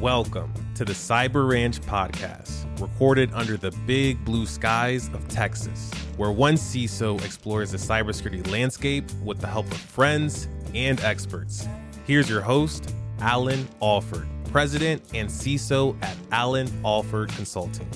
Welcome to the Cyber Ranch podcast, recorded under the big blue skies of Texas, where one CISO explores the cybersecurity landscape with the help of friends and experts. Here's your host, Allan Alford, President and CISO at Allan Alford Consulting.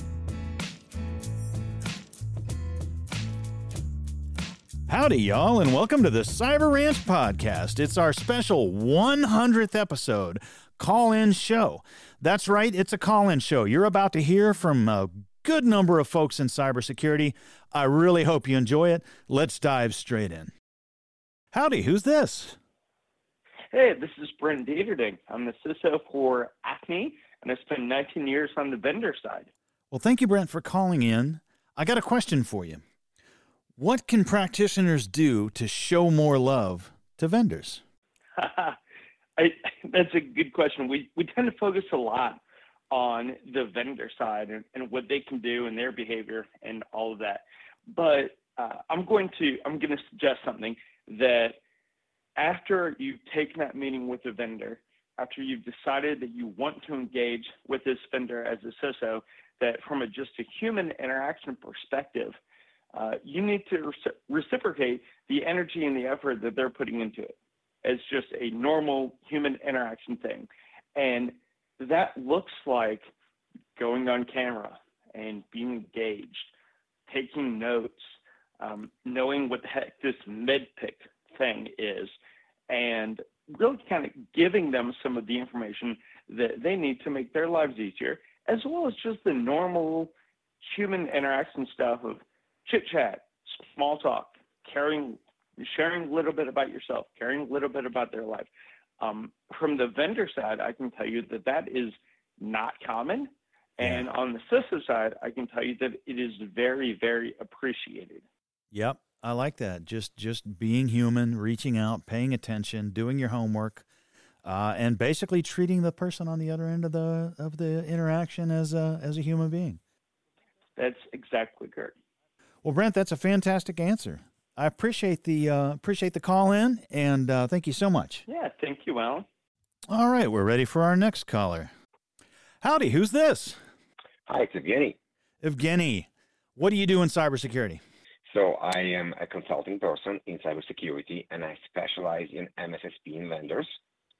Howdy, y'all, and welcome to the Cyber Ranch podcast. It's our special 100th episode call in show. That's right, it's a call in show. You're about to hear from a good number of folks in cybersecurity. I really hope you enjoy it. Let's dive straight in. Howdy, who's this? Hey, this is Brent Deterding. I'm the CISO for Acme, and I spent 19 years on the vendor side. Well, thank you, Brent, for calling in. I got a question for you. What can practitioners do to show more love to vendors? That's a good question. We we tend to focus a lot on the vendor side and, and what they can do and their behavior and all of that. But uh, I'm going to I'm going to suggest something that after you've taken that meeting with the vendor, after you've decided that you want to engage with this vendor as a CISO, that from a just a human interaction perspective, uh, you need to reciprocate the energy and the effort that they're putting into it as just a normal human interaction thing. And that looks like going on camera and being engaged, taking notes, um, knowing what the heck this MEDDPICC thing is, and really kind of giving them some of the information that they need to make their lives easier, as well as just the normal human interaction stuff of chit chat, small talk, carrying sharing a little bit about yourself, caring a little bit about their life. Um, from the vendor side, I can tell you that that is not common. And yeah. on the CISO side, I can tell you that it is very, very appreciated. Yep, I like that. Just just being human, reaching out, paying attention, doing your homework, uh, and basically treating the person on the other end of the of the interaction as a as a human being. That's exactly correct. Well, Brent, that's a fantastic answer. I appreciate the uh, appreciate the call in, and uh, thank you so much. Yeah, thank you, Allan. All right, we're ready for our next caller. Howdy, who's this? Hi, it's Evgeniy. Evgeniy, what do you do in cybersecurity? So I am a consulting person in cybersecurity, and I specialize in MSSP and vendors.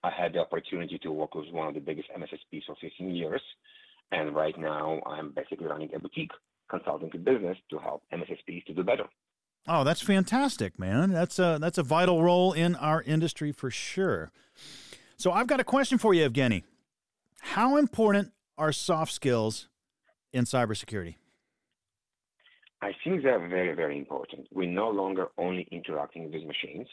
I had the opportunity to work with one of the biggest MSSPs for 15 years, and right now I'm basically running a boutique consulting business to help MSSPs to do better. Oh, that's fantastic, man. That's a that's a vital role in our industry for sure. So I've got a question for you, Evgeniy. How important are soft skills in cybersecurity? I think they're very, very important. We're no longer only interacting with machines.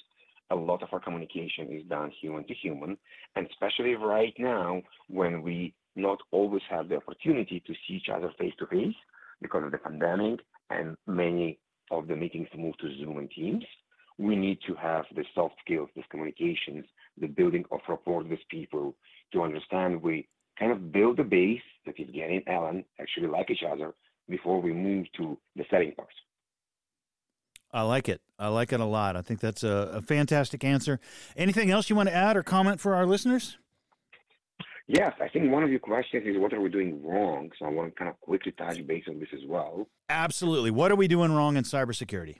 A lot of our communication is done human to human, and especially right now when we not always have the opportunity to see each other face to face because of the pandemic and many of the meetings to move to Zoom and Teams. We need to have the soft skills, the communications, the building of rapport with people to understand we kind of build a base that is getting Alan actually like each other before we move to the setting part. I like it. I like it a lot. I think that's a, a, fantastic answer. Anything else you want to add or comment for our listeners? Yes, I think one of your questions is what are we doing wrong? So I want to kind of quickly touch base on this as well. Absolutely. What are we doing wrong in cybersecurity?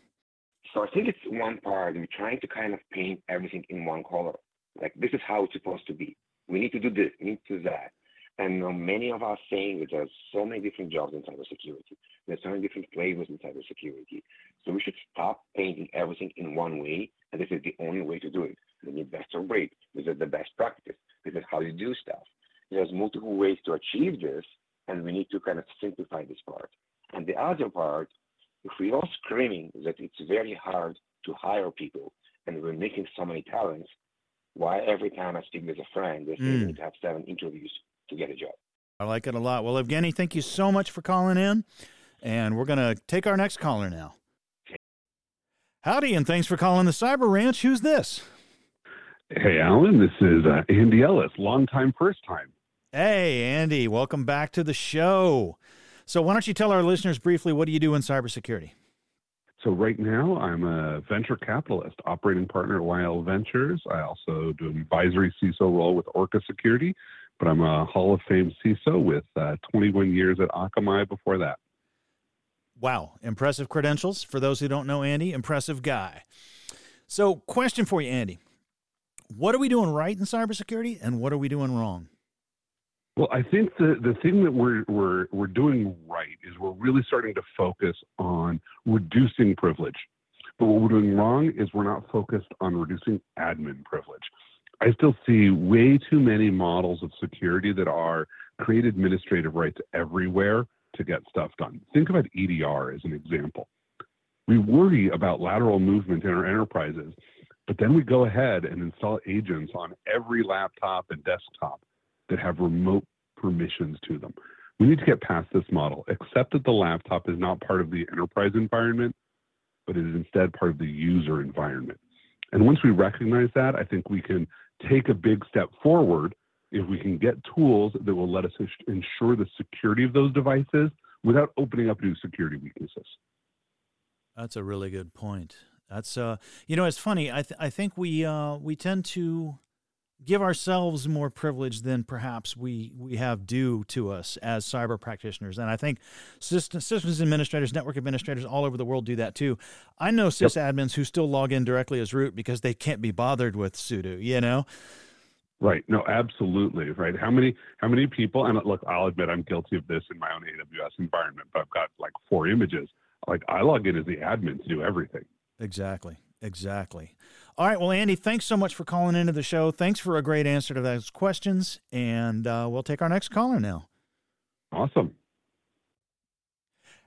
So I think it's one part. We're trying to kind of paint everything in one color. Like this is how it's supposed to be. We need to do this, we need to do that. And many of us saying that there's so many different jobs in cybersecurity. There's so many different flavors in cybersecurity. So we should stop painting everything in one way, and this is the only way to do it. We need best break. This is the best practice. This is how you do stuff. There's multiple ways to achieve this, and we need to kind of simplify this part. And the other part, if we are screaming that it's very hard to hire people and we're missing so many talents, why every time I speak with a friend, they say mm. need to have seven interviews to get a job? I like it a lot. Well, Evgeniy, thank you so much for calling in. And we're going to take our next caller now. Howdy, and thanks for calling the Cyber Ranch. Who's this? Hey, Allan. This is uh, Andy Ellis, long time, first time. Hey, Andy, welcome back to the show. So, why don't you tell our listeners briefly what do you do in cybersecurity? So, right now, I'm a venture capitalist, operating partner at YL Ventures. I also do an advisory CISO role with Orca Security, but I'm a Hall of Fame CISO with uh, 21 years at Akamai before that. Wow, impressive credentials. For those who don't know Andy, impressive guy. So, question for you, Andy. What are we doing right in cybersecurity and what are we doing wrong? Well, I think the, the thing that we're, we're, we're doing right is we're really starting to focus on reducing privilege. But what we're doing wrong is we're not focused on reducing admin privilege. I still see way too many models of security that are create administrative rights everywhere to get stuff done. Think about EDR as an example. We worry about lateral movement in our enterprises, but then we go ahead and install agents on every laptop and desktop that have remote permissions to them. We need to get past this model, accept that the laptop is not part of the enterprise environment, but it is instead part of the user environment. And once we recognize that, I think we can take a big step forward if we can get tools that will let us ensure the security of those devices without opening up new security weaknesses. That's a really good point. That's uh, you know, it's funny. I th- I think we uh, we tend to give ourselves more privilege than perhaps we we have due to us as cyber practitioners. And I think system, systems administrators, network administrators all over the world do that too. I know sysadmins yep. who still log in directly as root because they can't be bothered with sudo. You know. Right. No, absolutely. Right. How many how many people and look, I'll admit I'm guilty of this in my own AWS environment, but I've got like four images. Like I log in as the admin to do everything. Exactly. Exactly. All right. Well, Andy, thanks so much for calling into the show. Thanks for a great answer to those questions. And uh, we'll take our next caller now. Awesome.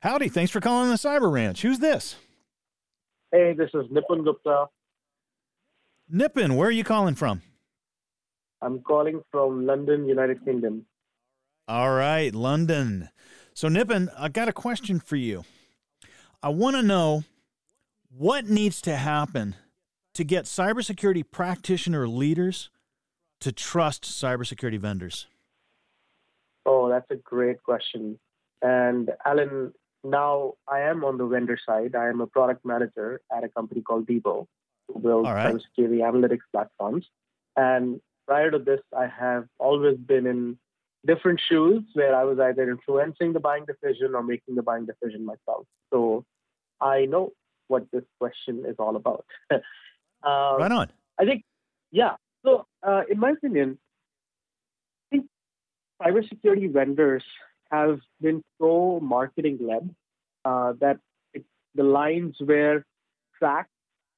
Howdy. Thanks for calling the Cyber Ranch. Who's this? Hey, this is Nipun Gupta. Nipun, where are you calling from? I'm calling from London, United Kingdom. All right, London. So, Nipun, I got a question for you. I want to know what needs to happen to get cybersecurity practitioner leaders to trust cybersecurity vendors? Oh, that's a great question. And Allan, now I am on the vendor side. I am a product manager at a company called Devo, who builds right. cybersecurity analytics platforms. And prior to this, I have always been in different shoes where I was either influencing the buying decision or making the buying decision myself. So I know what this question is all about. Um, right on. I think, yeah. So, uh, in my opinion, I think cybersecurity vendors have been so marketing led uh, that it, the lines where facts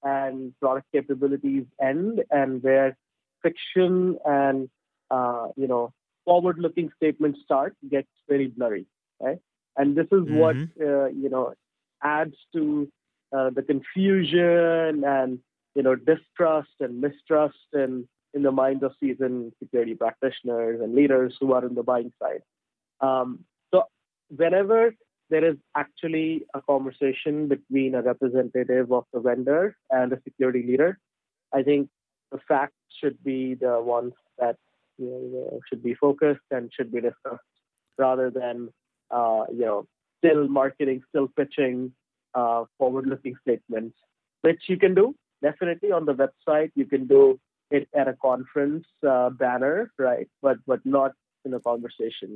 and product capabilities end and where fiction and uh, you know forward looking statements start gets very blurry right and this is mm-hmm. what uh, you know adds to uh, the confusion and you know, distrust and mistrust in, in the minds of seasoned security practitioners and leaders who are in the buying side. Um, so whenever there is actually a conversation between a representative of the vendor and a security leader, I think the facts should be the ones that you know, should be focused and should be discussed rather than uh, you know still marketing, still pitching uh, forward-looking statements, which you can do definitely on the website you can do it at a conference uh, banner, right? But but not in a conversation.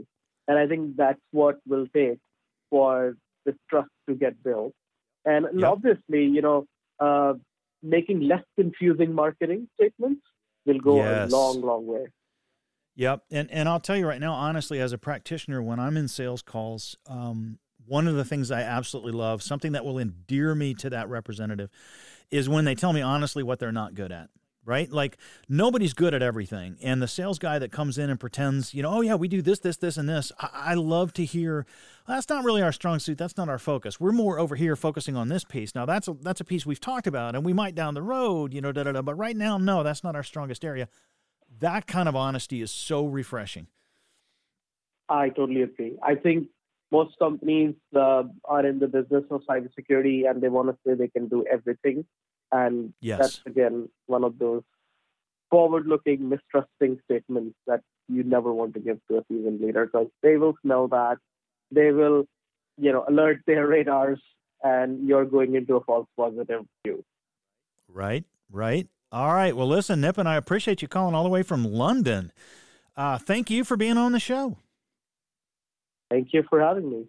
And I think that's what will take for the trust to get built. And, obviously, you know, uh, making less confusing marketing statements will go yes. a long, long way. Yep, and and I'll tell you right now, honestly, as a practitioner, when I'm in sales calls, um, one of the things I absolutely love, something that will endear me to that representative, is when they tell me honestly what they're not good at right? Like nobody's good at everything. And the sales guy that comes in and pretends, you know, oh yeah, we do this, this, this, and this. I, I love to hear that's not really our strong suit. That's not our focus. We're more over here focusing on this piece. Now that's a that's a piece we've talked about, and we might down the road, you know, da da da. But right now, no, that's not our strongest area. That kind of honesty is so refreshing. I totally agree. I think most companies uh, are in the business of cybersecurity and they want to say they can do everything. And yes. that's again one of those forward-looking, mistrusting statements that you never want to give to a seasoned leader because they will smell that. They will, you know, alert their radars, and you're going into a false positive view. Right, right. All right. Well, listen, Nipun I appreciate you calling all the way from London. Uh, thank you for being on the show. Thank you for having me.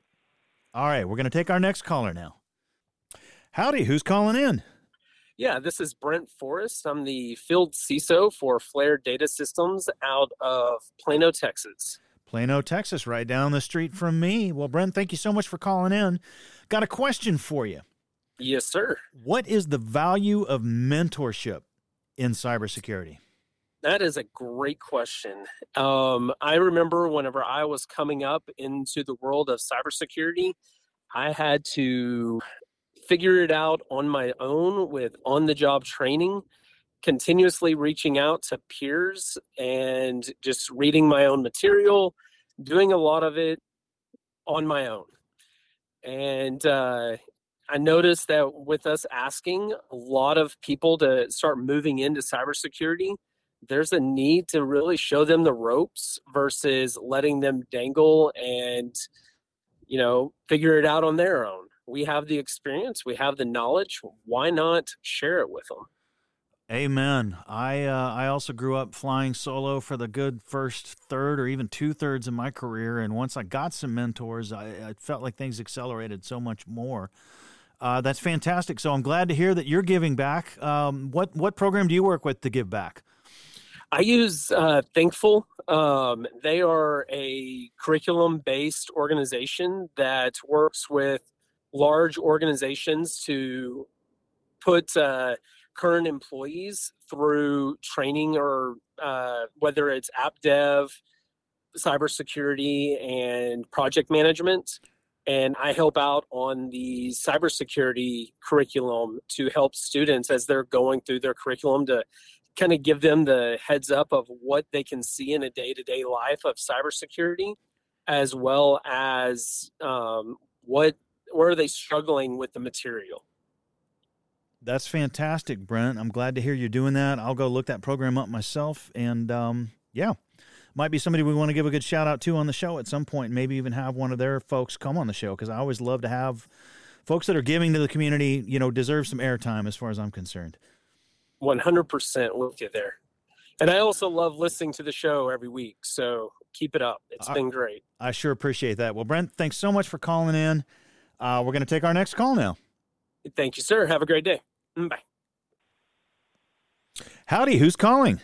All right, we're going to take our next caller now. Howdy, who's calling in? Yeah, this is Brent Forest. I'm the field CISO for Flair Data Systems out of Plano, Texas. Plano, Texas, right down the street from me. Well, Brent, thank you so much for calling in. Got a question for you. Yes, sir. What is the value of mentorship in cybersecurity? That is a great question. Um, I remember whenever I was coming up into the world of cybersecurity, I had to figure it out on my own with on the job training, continuously reaching out to peers and just reading my own material, doing a lot of it on my own. And uh, I noticed that with us asking a lot of people to start moving into cybersecurity, there's a need to really show them the ropes versus letting them dangle and you know figure it out on their own. We have the experience we have the knowledge why not share it with them? Amen. I uh, i also grew up flying solo for the good first third or even two thirds of my career and once i got some mentors i, I felt like things accelerated so much more. Uh, that's fantastic. So i'm glad to hear that you're giving back. Um, what what program do you work with to give back I use uh, Thinkful. Um, they are a curriculum based organization that works with large organizations to put uh, current employees through training or uh, whether it's app dev, cybersecurity, and project management. And I help out on the cybersecurity curriculum to help students as they're going through their curriculum to kind of give them the heads up of what they can see in a day-to-day life of cybersecurity as well as um, what where are they struggling with the material? That's fantastic brent i'm glad to hear you're doing that. I'll go look that program up myself and um, yeah might be somebody we want to give a good shout out to on the show at some point maybe even have one of their folks come on the show because i always love to have folks that are giving to the community you know deserve some airtime as far as i'm concerned 100% with you there. And I also love listening to the show every week. So keep it up. It's I, been great. I sure appreciate that. Well, Brent, thanks so much for calling in. Uh, we're going to take our next call now. Thank you, sir. Have a great day. Mm, bye. Howdy, who's calling?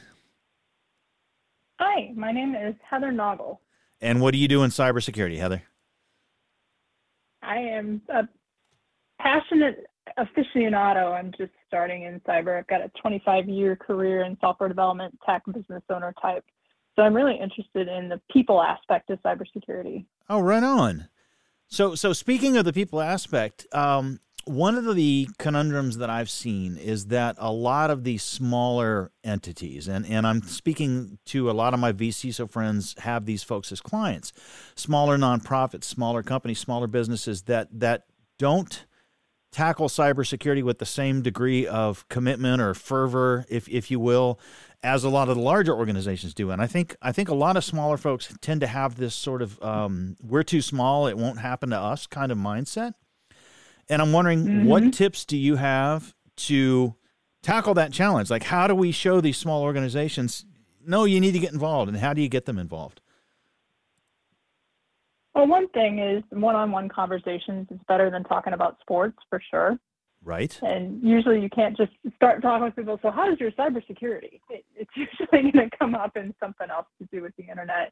Hi, my name is Heather Noggle. And what do you do in cybersecurity, Heather? I am a passionate aficionado. I'm just starting in cyber. I've got a 25 year career in software development, tech, business owner type. So I'm really interested in the people aspect of cybersecurity. Oh, right on. So, so speaking of the people aspect, um, one of the conundrums that I've seen is that a lot of these smaller entities, and, and I'm speaking to a lot of my VCSO friends have these folks as clients, smaller nonprofits, smaller companies, smaller businesses that that don't tackle cybersecurity with the same degree of commitment or fervor, if if you will, as a lot of the larger organizations do. And I think I think a lot of smaller folks tend to have this sort of um, "we're too small, it won't happen to us" kind of mindset. And I'm wondering, mm-hmm. what tips do you have to tackle that challenge? Like, how do we show these small organizations, no, you need to get involved, and how do you get them involved? Well, one thing is one-on-one conversations is better than talking about sports for sure. Right. And usually you can't just start talking with people. So how is your cybersecurity? It, it's usually going to come up in something else to do with the internet.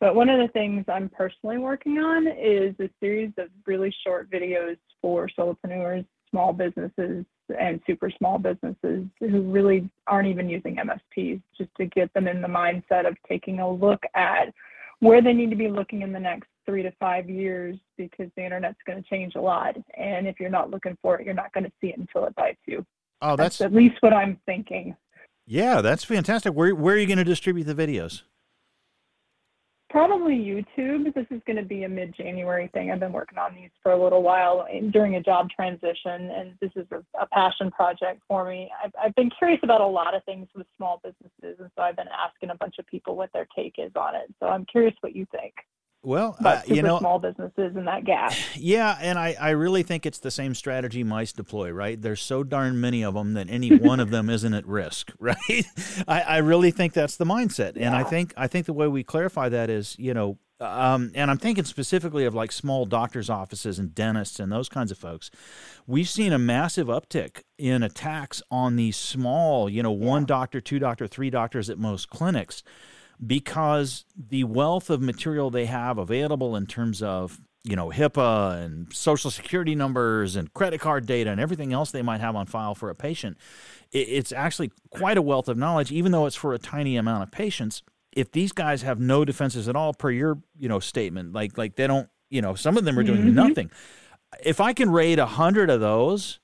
But one of the things I'm personally working on is a series of really short videos for solopreneurs, small businesses, and super small businesses who really aren't even using MSPs, just to get them in the mindset of taking a look at where they need to be looking in the next three to five years because the internet's going to change a lot. And if you're not looking for it, you're not going to see it until it bites you. Oh, that's, that's at least what I'm thinking. Yeah, that's fantastic. Where where are you going to distribute the videos? Probably YouTube. This is going to be a mid-January thing. I've been working on these for a little while during a job transition, and this is a, a passion project for me. I've, I've been curious about a lot of things with small businesses, and so I've been asking a bunch of people what their take is on it. So I'm curious what you think. Well, uh, you know, small businesses in that gap. Yeah, and I, I really think it's the same strategy mice deploy, right? There's so darn many of them that any one of them isn't at risk, right? I, I really think that's the mindset, and I think I think the way we clarify that is, you know, um, and I'm thinking specifically of like small doctors' offices and dentists and those kinds of folks. We've seen a massive uptick in attacks on these small, you know, one doctor, two doctor, three doctors at most clinics because the wealth of material they have available in terms of you know HIPAA and social security numbers and credit card data and everything else they might have on file for a patient it's actually quite a wealth of knowledge even though it's for a tiny amount of patients if these guys have no defenses at all per your you know statement like like they don't you know some of them are doing Mhm. nothing if i can raid a hundred of those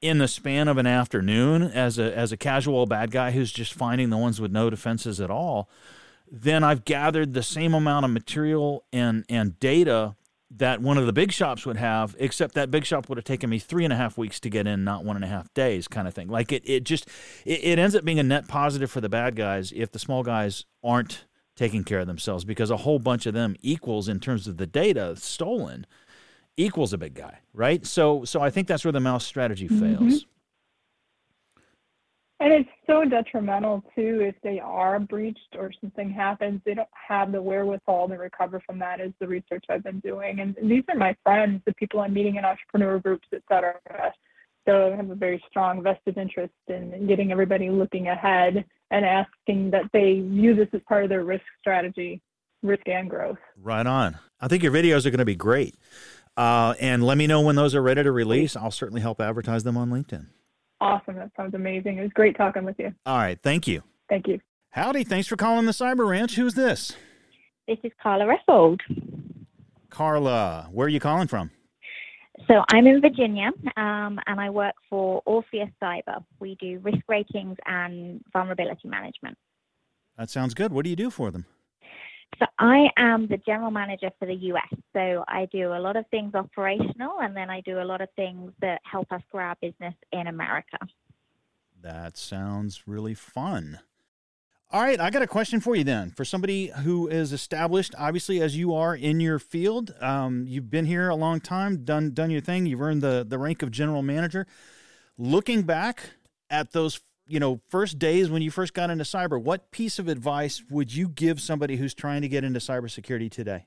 in the span of an afternoon as a as a casual bad guy who's just finding the ones with no defenses at all then I've gathered the same amount of material and and data that one of the big shops would have, except that big shop would have taken me three and a half weeks to get in, not one and a half days, kind of thing. Like it, it just it, it ends up being a net positive for the bad guys if the small guys aren't taking care of themselves, because a whole bunch of them equals in terms of the data stolen equals a big guy, right? So so I think that's where the mouse strategy mm-hmm. fails. And it's so detrimental too if they are breached or something happens. They don't have the wherewithal to recover from that. Is the research I've been doing, and these are my friends, the people I'm meeting in entrepreneur groups, et cetera. So I have a very strong vested interest in getting everybody looking ahead and asking that they view this as part of their risk strategy, risk and growth. Right on. I think your videos are going to be great. Uh, and let me know when those are ready to release. I'll certainly help advertise them on LinkedIn. Awesome. That sounds amazing. It was great talking with you. All right. Thank you. Thank you. Howdy. Thanks for calling the Cyber Ranch. Who's this? This is Karla Reffold. Karla. Where are you calling from? So I'm in Virginia, um, and I work for Orpheus Cyber. We do risk ratings and vulnerability management. That sounds good. What do you do for them? So I am the general manager for the US. So I do a lot of things operational, and then I do a lot of things that help us grow our business in America. That sounds really fun. All right, I got a question for you then. For somebody who is established, obviously as you are in your field, um, you've been here a long time, done done your thing, you've earned the the rank of general manager. Looking back at those, you know, first days when you first got into cyber, what piece of advice would you give somebody who's trying to get into cybersecurity today?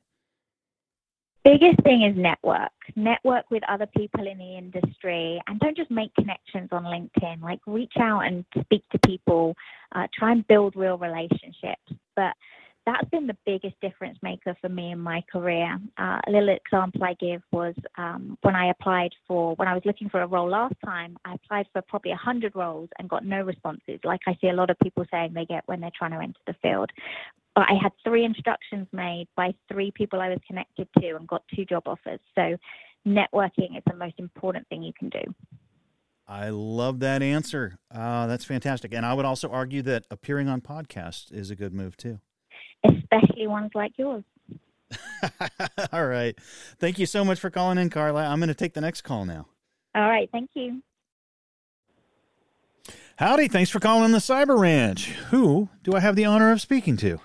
biggest thing is network. Network with other people in the industry and don't just make connections on LinkedIn. Like reach out and speak to people, uh, try and build real relationships. But that's been the biggest difference maker for me in my career. Uh, a little example I give was um, when I applied for, when I was looking for a role last time, I applied for probably 100 roles and got no responses, like I see a lot of people saying they get when they're trying to enter the field. But I had three instructions made by three people I was connected to and got two job offers. So networking is the most important thing you can do. I love that answer. Uh, that's fantastic. And I would also argue that appearing on podcasts is a good move too. Especially ones like yours. All right. Thank you so much for calling in, Karla. I'm going to take the next call now. All right, thank you. Howdy. Thanks for calling the Cyber Ranch. Who do I have the honor of speaking to?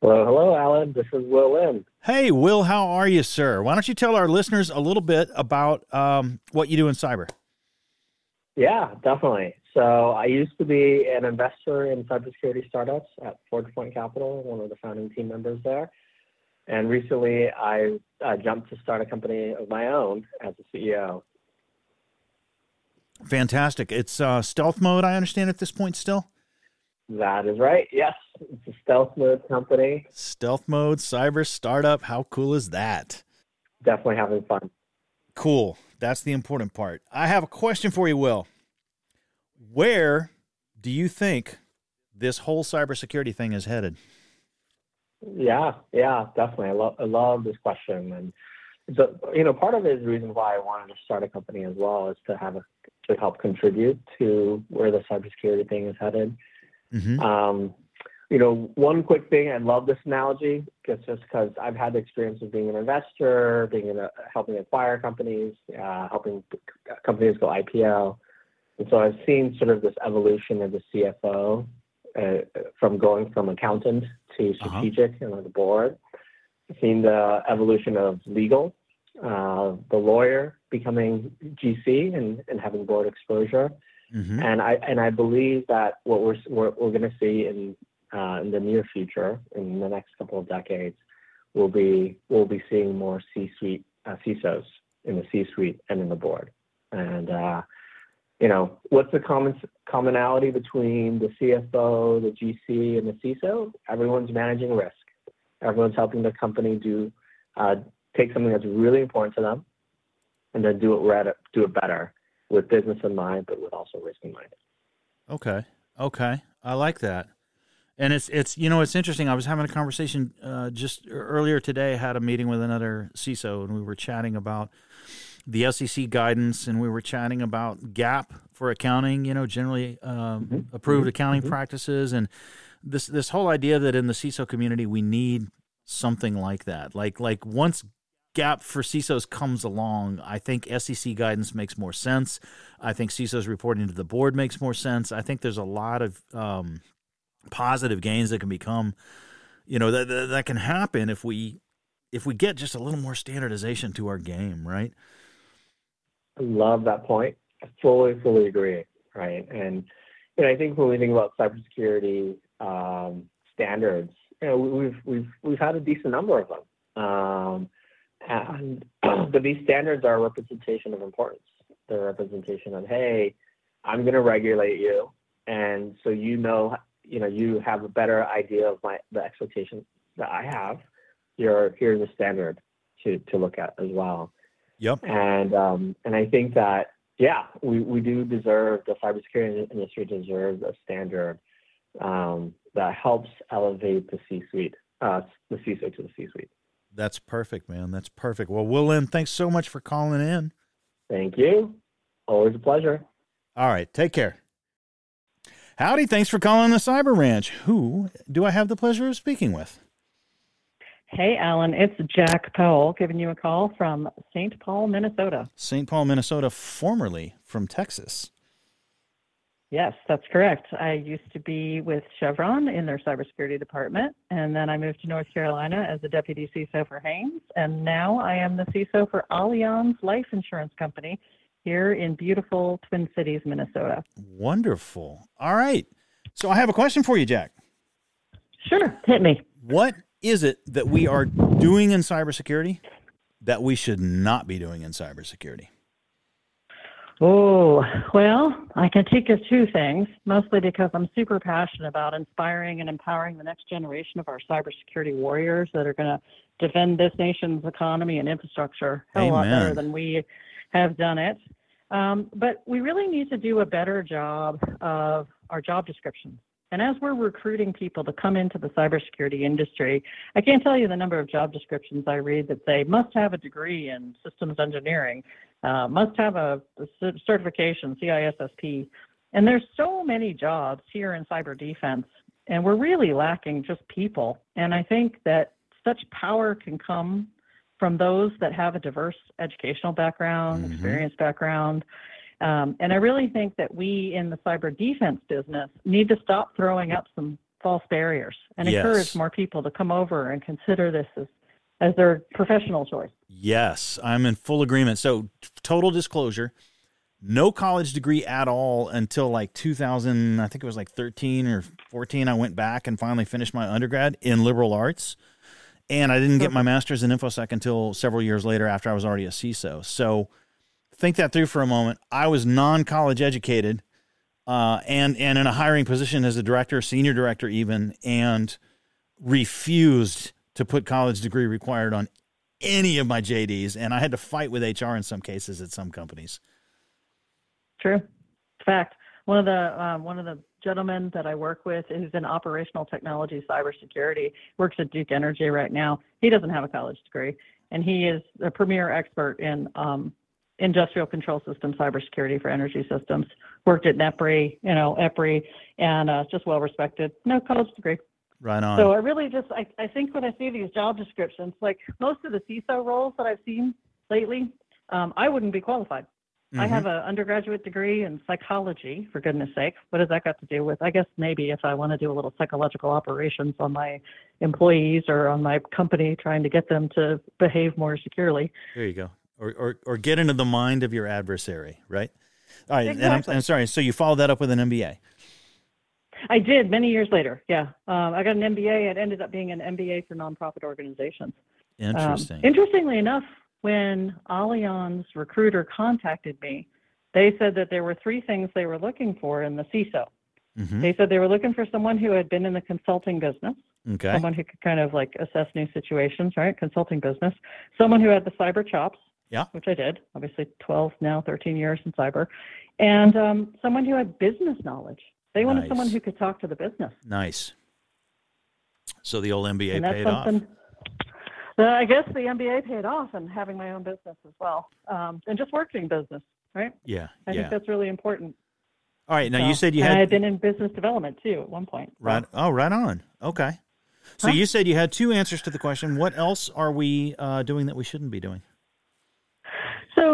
Hello, hello, Allan. This is Will Lin. Hey, Will, how are you, sir? Why don't you tell our listeners a little bit about um, what you do in cyber? Yeah, definitely. So I used to be an investor in cybersecurity startups at ForgePoint Capital, one of the founding team members there. And recently I uh, jumped to start a company of my own as a CEO. Fantastic. It's uh, stealth mode, I understand, at this point still. That is right. Yes, it's a stealth mode company. Stealth mode, cyber startup. How cool is that? Definitely having fun. Cool. That's the important part. I have a question for you, Will. Where do you think this whole cybersecurity thing is headed? Yeah, yeah, definitely. I love I love this question, and so you know, part of it is the reason why I wanted to start a company as well is to have a to help contribute to where the cybersecurity thing is headed. Mm-hmm. Um, you know, one quick thing, I love this analogy, just just because I've had the experience of being an investor, being in a, helping acquire companies, uh, helping companies go IPO, and so I've seen sort of this evolution of the CFO uh, from going from accountant to strategic and on the board. seen the evolution of legal, uh, the lawyer becoming GC and, and having board exposure. Mm-hmm. And I and I believe that what we're we're, we're going to see in uh, in the near future, in the next couple of decades, will be we'll be seeing more C-suite uh, CISOs in the C-suite and in the board. And uh, you know, what's the common commonality between the CFO, the GC, and the CISO? Everyone's managing risk. Everyone's helping the company do uh, take something that's really important to them, and then do it right, do it better with business in mind, but with also risk in mind. Okay. Okay. I like that. And it's it's you know it's interesting. I was having a conversation uh, just earlier today. I had a meeting with another CISO, and we were chatting about the SEC guidance, and we were chatting about GAAP for accounting. You know, generally um, mm-hmm. approved mm-hmm. accounting mm-hmm. practices, and this this whole idea that in the CISO community we need something like that. Like like once GAAP for CISOs comes along, I think SEC guidance makes more sense. I think CISOs reporting to the board makes more sense. I think there's a lot of um, positive gains that can become, you know, that, that, that can happen if we if we get just a little more standardization to our game, right? Love that point. I fully, fully agree. Right, and you know, I think when we think about cybersecurity um, standards, you know, we've we've we've had a decent number of them. Um, and but these standards are a representation of importance. They're a representation of, hey, I'm going to regulate you, and so you know, you know, you have a better idea of my the expectations that I have. You're here's a standard to to look at as well. Yep. And um, and I think that yeah, we, we do deserve the cybersecurity industry deserves a standard um, that helps elevate the C-suite, uh, the C-suite to the C-suite. That's perfect, man. That's perfect. Well, Will Lin, thanks so much for calling in. Thank you. Always a pleasure. All right. Take care. Howdy. Thanks for calling the Cyber Ranch. Who do I have the pleasure of speaking with? Hey, Allan. It's Jack Powell giving you a call from St. Paul, Minnesota. St. Paul, Minnesota, formerly from Texas. Yes, that's correct. I used to be with Chevron in their cybersecurity department, and then I moved to North Carolina as a deputy CISO for Hanes, and now I am the CISO for Allianz Life Insurance Company here in beautiful Twin Cities, Minnesota. Wonderful. All right. So I have a question for you, Jack. Sure, hit me. What is it that we are doing in cybersecurity that we should not be doing in cybersecurity? Oh, well, I can think of two things, mostly because I'm super passionate about inspiring and empowering the next generation of our cybersecurity warriors that are going to defend this nation's economy and infrastructure a lot better than we have done it. Um, but we really need to do a better job of our job descriptions. And as we're recruiting people to come into the cybersecurity industry, I can't tell you the number of job descriptions I read that say must have a degree in systems engineering, uh, must have a, certification, CISSP. And there's so many jobs here in cyber defense, and we're really lacking just people. And I think that such power can come from those that have a diverse educational background, mm-hmm. experience background. Um, and I really think that we in the cyber defense business need to stop throwing up some false barriers and yes. encourage more people to come over and consider this as as their professional choice. Yes, I'm in full agreement. So, total disclosure, no college degree at all until like 2000, I think it was like 13 or 14. I went back and finally finished my undergrad in liberal arts. And I didn't get my master's in InfoSec until several years later after I was already a CISO. So, think that through for a moment. I was non college educated uh, and, and in a hiring position as a director, senior director, even, and refused to put college degree required on any of my JDs, and I had to fight with HR in some cases at some companies. True, fact. One of the um, one of the gentlemen that I work with is in operational technology cybersecurity. Works at Duke Energy right now. He doesn't have a college degree, and he is a premier expert in um, industrial control system cybersecurity for energy systems. Worked at NEPRI, you know, EPRI, and uh, just well respected. No college degree. Right on. So I really just I, I think when I see these job descriptions, like most of the CISO roles that I've seen lately, um, I wouldn't be qualified. I have an undergraduate degree in psychology, for goodness sake. What has that got to do with? I guess maybe if I want to do a little psychological operations on my employees or on my company, trying to get them to behave more securely. There you go. Or, or, or get into the mind of your adversary, right? All right. And I'm, I'm sorry. So you followed that up with an MBA. I did many years later. Yeah, um, I got an MBA. It ended up being an MBA for nonprofit organizations. Um, Interesting. interestingly enough, when Allianz recruiter contacted me, they said that there were three things they were looking for in the CISO. Mhm. They said they were looking for someone who had been in the consulting business, Okay. someone who could kind of like assess new situations, right? Consulting business, someone who had the cyber chops, Yeah. which I did, obviously 12 now, 13 years in cyber, and um, someone who had business knowledge. They wanted someone who could talk to the business. Nice. So the old MBA and paid off. Uh, I guess the MBA paid off, and having my own business as well, um, and just working business, right? Yeah. I yeah. think that's really important. All right. Now you said you and I had had been in business development too at one point. so- right. Oh, right on. Okay. So Huh? you said you had two answers to the question. What else are we uh, doing that we shouldn't be doing?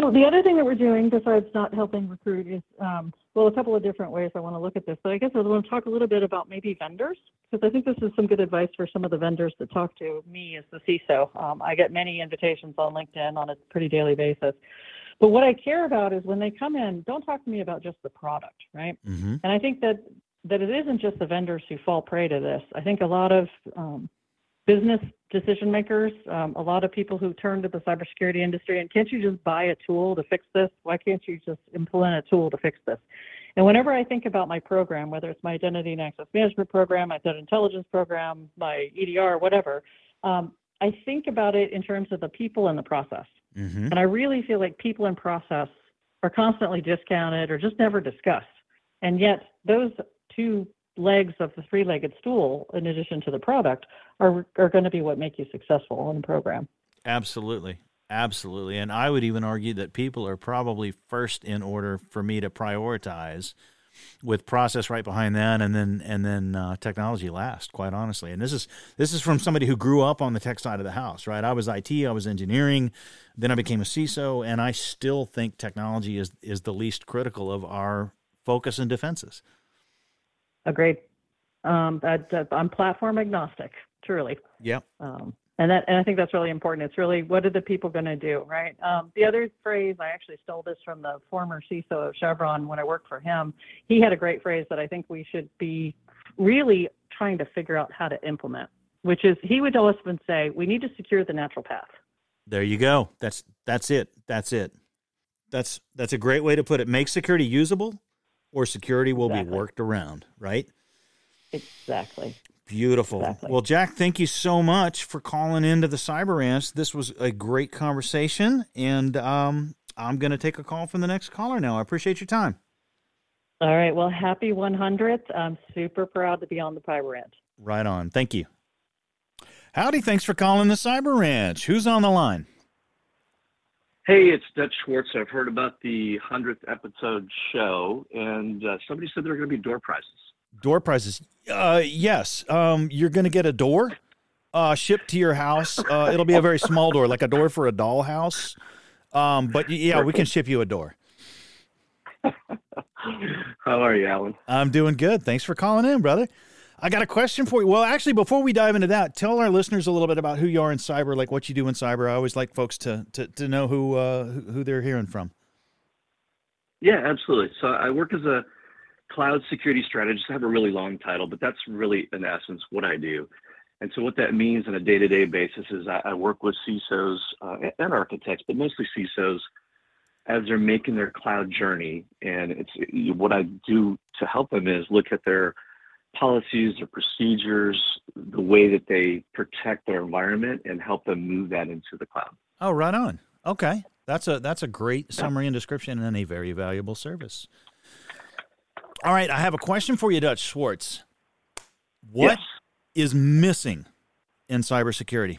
So the other thing that we're doing besides not helping recruit is, um, well, a couple of different ways I want to look at this. But I guess I want to talk a little bit about maybe vendors because I think this is some good advice for some of the vendors that talk to me as the CISO. Um, I get many invitations on LinkedIn on a pretty daily basis. But what I care about is when they come in, don't talk to me about just the product, right? Mm-hmm. And I think that that it isn't just the vendors who fall prey to this. I think a lot of um, business decision makers, um, a lot of people who turn to the cybersecurity industry, and can't you just buy a tool to fix this? Why can't you just implement a tool to fix this? And whenever I think about my program, whether it's my identity and access management program, my threat intelligence program, my EDR, whatever, um, I think about it in terms of the people and the process. Mm-hmm. And I really feel like people and process are constantly discounted or just never discussed. And yet, those two legs of the three legged stool, in addition to the product, are, are going to be what make you successful in the program. Absolutely. Absolutely. And I would even argue that people are probably first in order for me to prioritize with process right behind that and then and then uh, technology last quite honestly and this is this is from somebody who grew up on the tech side of the house right i was it i was engineering then i became a ciso and i still think technology is is the least critical of our focus and defenses Agreed. Um, that, that I'm platform agnostic, truly. yep Um, and that, and I think that's really important. It's really what are the people going to do, right? Um, the other phrase I actually stole this from the former CISO of Chevron when I worked for him. He had a great phrase that I think we should be really trying to figure out how to implement, which is he would often say we need to secure the natural path. There you go. That's that's it. That's it. That's that's a great way to put it. Make security usable, or security will be worked around. Right. Exactly. Beautiful. Exactly. Well, Jack, thank you so much for calling into the Cyber Ranch. This was a great conversation, and um, I'm going to take a call from the next caller now. I appreciate your time. All right. Well, happy 100th. I'm super proud to be on the Cyber Ranch. Right on. Thank you. Howdy. Thanks for calling the Cyber Ranch. Who's on the line? Hey, it's Dutch Schwartz. I've heard about the 100th episode show, and uh, somebody said there are going to be door prizes. Door prizes. Uh, yes. Um, you're going to get a door uh, shipped to your house. Uh, it'll be a very small door, like a door for a dollhouse. Um, but yeah, we can ship you a door. How are you, Allan? I'm doing good. Thanks for calling in, brother. I got a question for you. Well, actually, before we dive into that, tell our listeners a little bit about who you are in cyber, like what you do in cyber. I always like folks to to, to know who uh, who they're hearing from. Yeah, absolutely. So I work as a cloud security strategist. I have a really long title, but that's really, in essence, what I do. And so what that means on a day-to-day basis is I, I work with CISOs uh, and architects, but mostly CISOs as they're making their cloud journey. And it's what I do to help them is look at their policies, their procedures, the way that they protect their environment, and help them move that into the cloud. Oh, right on. Okay, that's a that's a great summary and description, and a very valuable service. All right, I have a question for you, Dutch Schwartz. What is Yes. missing in cybersecurity?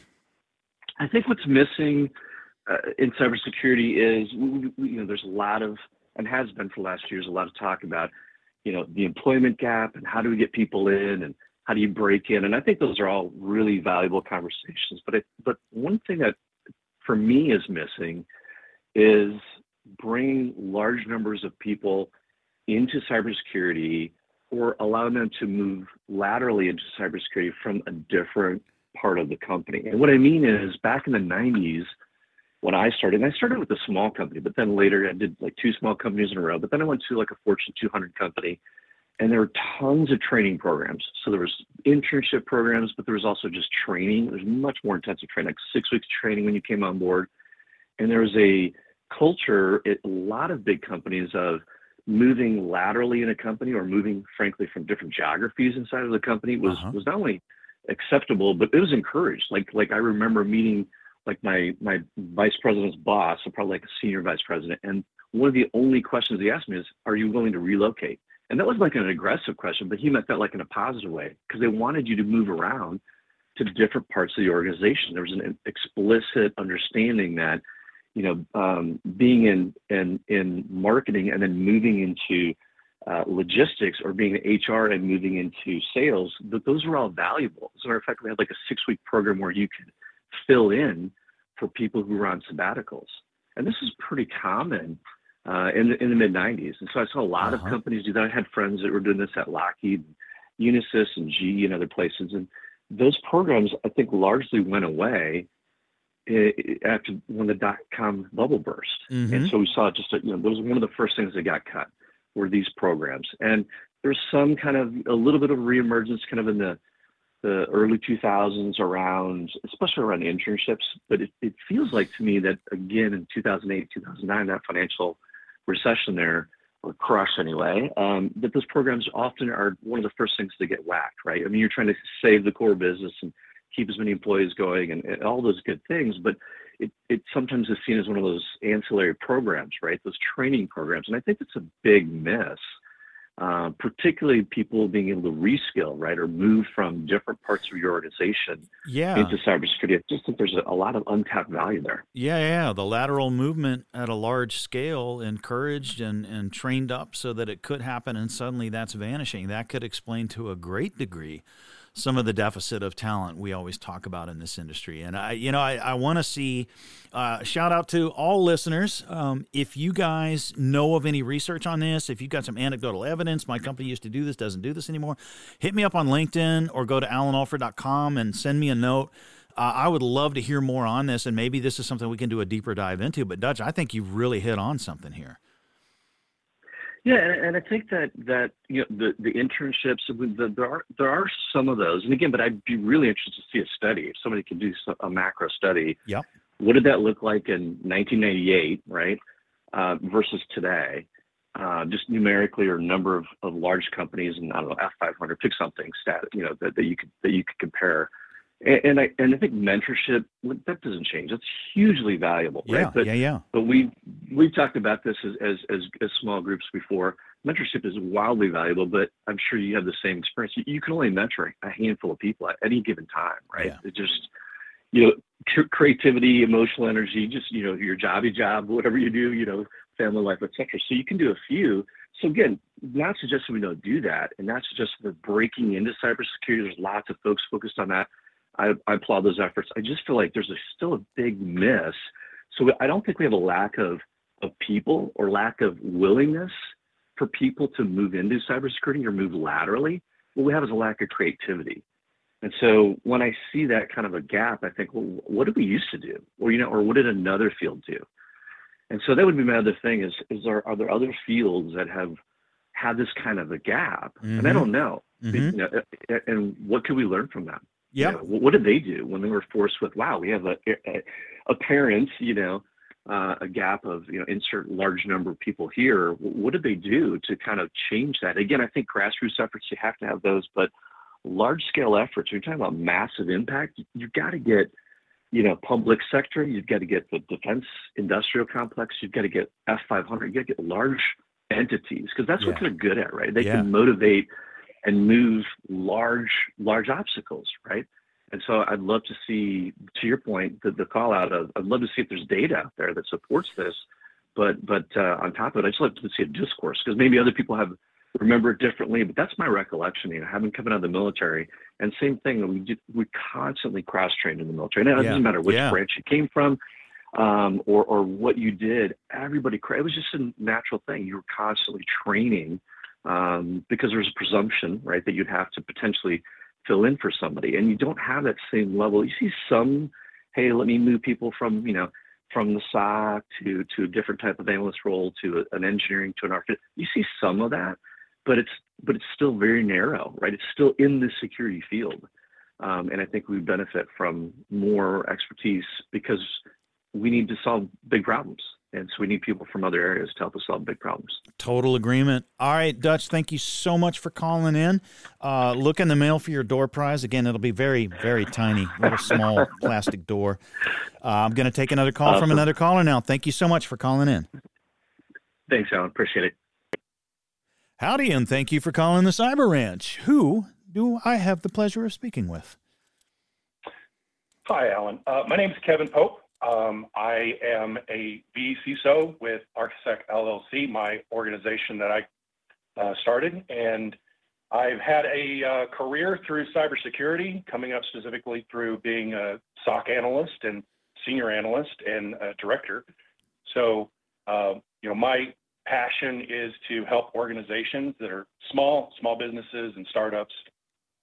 I think what's missing uh, in cybersecurity is, you know, there's a lot of, and has been for the last years, a lot of talk about, you know, the employment gap and how do we get people in and how do you break in? And I think those are all really valuable conversations. But it, but one thing that for me is missing is bring large numbers of people into cybersecurity or allow them to move laterally into cybersecurity from a different part of the company. And what I mean is back in the 90s, when I started, and I started with a small company, but then later I did like two small companies in a row, but then I went to like a Fortune 200 company and there were tons of training programs. So there was internship programs, but there was also just training. There's much more intensive training, like six weeks training when you came on board. And there was a culture at a lot of big companies of moving laterally in a company or moving frankly from different geographies inside of the company was Uh-huh. was not only acceptable but it was encouraged like like i remember meeting like my my vice president's boss probably like a senior vice president and one of the only questions he asked me is are you willing to relocate and that was like an aggressive question but he meant that like in a positive way because they wanted you to move around to different parts of the organization there was an explicit understanding that you know, um, being in, in in marketing and then moving into uh, logistics or being in HR and moving into sales, that those were all valuable. As a matter of fact, we had like a six week program where you could fill in for people who were on sabbaticals, and this is pretty common uh, in the in the mid '90s. And so I saw a lot Uh-huh. of companies do that. I had friends that were doing this at Lockheed, Unisys, and GE, and other places, and those programs I think largely went away i- i- after when the dot com bubble burst. Mhm. And so we saw just, a, you know, that was one of the first things that got cut were these programs. And there's some kind of a little bit of reemergence kind of in the, the early 2000s around, especially around internships. But it, it feels like to me that again in 2008, 2009, that financial recession there, or crush anyway, um, that those programs often are one of the first things to get whacked, right? I mean, you're trying to save the core business and keep as many employees going and, and all those good things, but it, it sometimes is seen as one of those ancillary programs, right? Those training programs. And I think it's a big miss, uh, particularly people being able to reskill, right? Or move from different parts of your organization Yeah. into cybersecurity. I just think there's a, a lot of untapped value there. Yeah, yeah. The lateral movement at a large scale encouraged and, and trained up so that it could happen, and suddenly that's vanishing. That could explain to a great degree some of the deficit of talent we always talk about in this industry. And I, you know, I, I want to see. Uh, shout out to all listeners. Um, if you guys know of any research on this, if you've got some anecdotal evidence, my company used to do this, doesn't do this anymore, hit me up on LinkedIn or go to allanalford.com and send me a note. Uh, I would love to hear more on this, and maybe this is something we can do a deeper dive into. But Dutch, I think you've really hit on something here. Yeah, and, I think that that you know the the internships the, there are there are some of those, and again, but I'd be really interested to see a study. If somebody could do a macro study, Yep. what did that look like in 1998, right, uh, versus today? Uh, just numerically or number of, of large companies and I don't know F500, pick something stat, you know that, that you could that you could compare. And, and I and I think mentorship that doesn't change. That's hugely valuable, right? Yeah, But yeah, yeah. but we we've talked about this as, as as as small groups before. Mentorship is wildly valuable, but I'm sure you have the same experience. You, you can only mentor a handful of people at any given time, right? Yeah. It just you know cr- creativity, emotional energy, just you know your jobby job, whatever you do, you know, family life, etc. So you can do a few. So again, not suggesting we don't do that, and not suggesting we're breaking into cybersecurity. There's lots of folks focused on that. I, I applaud those efforts. I just feel like there's a, still a big miss. So I don't think we have a lack of of people or lack of willingness for people to move into cybersecurity or move laterally. What we have is a lack of creativity. And so when I see that kind of a gap, I think, well, what did we used to do? Or, you know, or what did another field do? And so that would be my other thing is, is there, are there other fields that have had this kind of a gap? And I Mhm. don't know. Mhm. You know, and what could we learn from them? You Yeah. know, what what did they do when they were forced with, wow, we have a, a, a parent, you know, uh, a gap of, you know, insert large number of people here. What did they do to kind of change that? Again, I think grassroots efforts, you have to have those, but large scale efforts, when you're talking about massive impact, you've got to get, you know, public sector, you've got to get the defense industrial complex, you've got to get F500, you've got to get large entities because that's what Yeah. they're good at, right? They Yeah. can motivate and move large, large obstacles, right? And so I'd love to see, to your point, the, the call out of, I'd love to see if there's data out there that supports this. But but uh, on top of it, I just like to see a discourse because maybe other people have remember it differently. But that's my recollection. You know, having come out of the military, and same thing. We did, we constantly cross trained in the military. Now it Yeah, doesn't matter which yeah. branch you came from. um, or or what you did, everybody it was just a natural thing. You were constantly training um, because there's a presumption, right, that you'd have to potentially fill in for somebody, and you don't have that same level. You see some, hey, let me move people from you know from the SOC to to a different type of analyst role to a, an engineering to an architect. You see some of that, but it's but it's still very narrow, right? It's still in the security field, um, and I think we benefit from more expertise because we need to solve big problems. And so we need people from other areas to help us solve big problems. Total agreement. All right, Dutch, thank you so much for calling in. Uh, look in the mail for your door prize. Again, it'll be very, very tiny, little small plastic door. Uh, I'm going to take another call awesome. from another caller now. Thank you so much for calling in. Thanks, Allan. Appreciate it. Howdy, and thank you for calling the Cyber Ranch. Who do I have the pleasure of speaking with? Hi, Allan. Uh, my name is Kevin Pope. Um, I am a VCISO with Archsec LLC, my organization that I uh, started, and I've had a uh, career through cybersecurity, coming up specifically through being a SOC analyst and senior analyst and director. So, uh, you know, my passion is to help organizations that are small, small businesses and startups,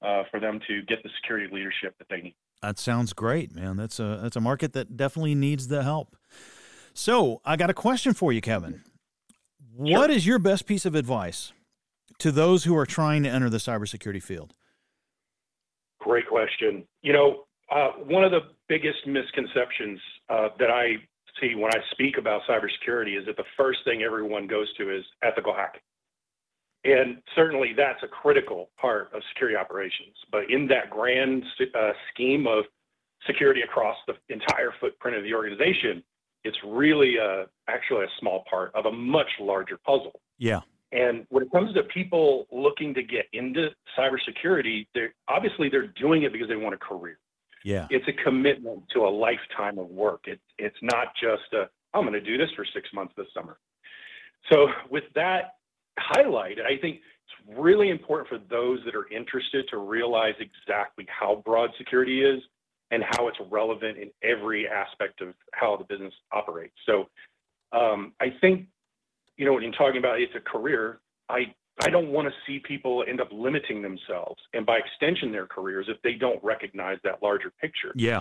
uh, for them to get the security leadership that they need. That sounds great, man. That's a that's a market that definitely needs the help. So I got a question for you, Kevin. Sure. What is your best piece of advice to those who are trying to enter the cybersecurity field? Great question. You know, uh, one of the biggest misconceptions uh, that I see when I speak about cybersecurity is that the first thing everyone goes to is ethical hacking. And certainly that's a critical part of security operations. But in that grand uh, scheme of security across the entire footprint of the organization, it's really a, uh, actually a small part of a much larger puzzle. Yeah. And when it comes to people looking to get into cybersecurity, they're obviously they're doing it because they want a career. Yeah. It's a commitment to a lifetime of work. It's it's not just a I'm going to do this for 6 months this summer. So with that highlighted, I think it's really important for those that are interested to realize exactly how broad security is and how it's relevant in every aspect of how the business operates. So um, I think, you know, when you're talking about it's a career, I I don't want to see people end up limiting themselves and by extension their careers if they don't recognize that larger picture. Yeah.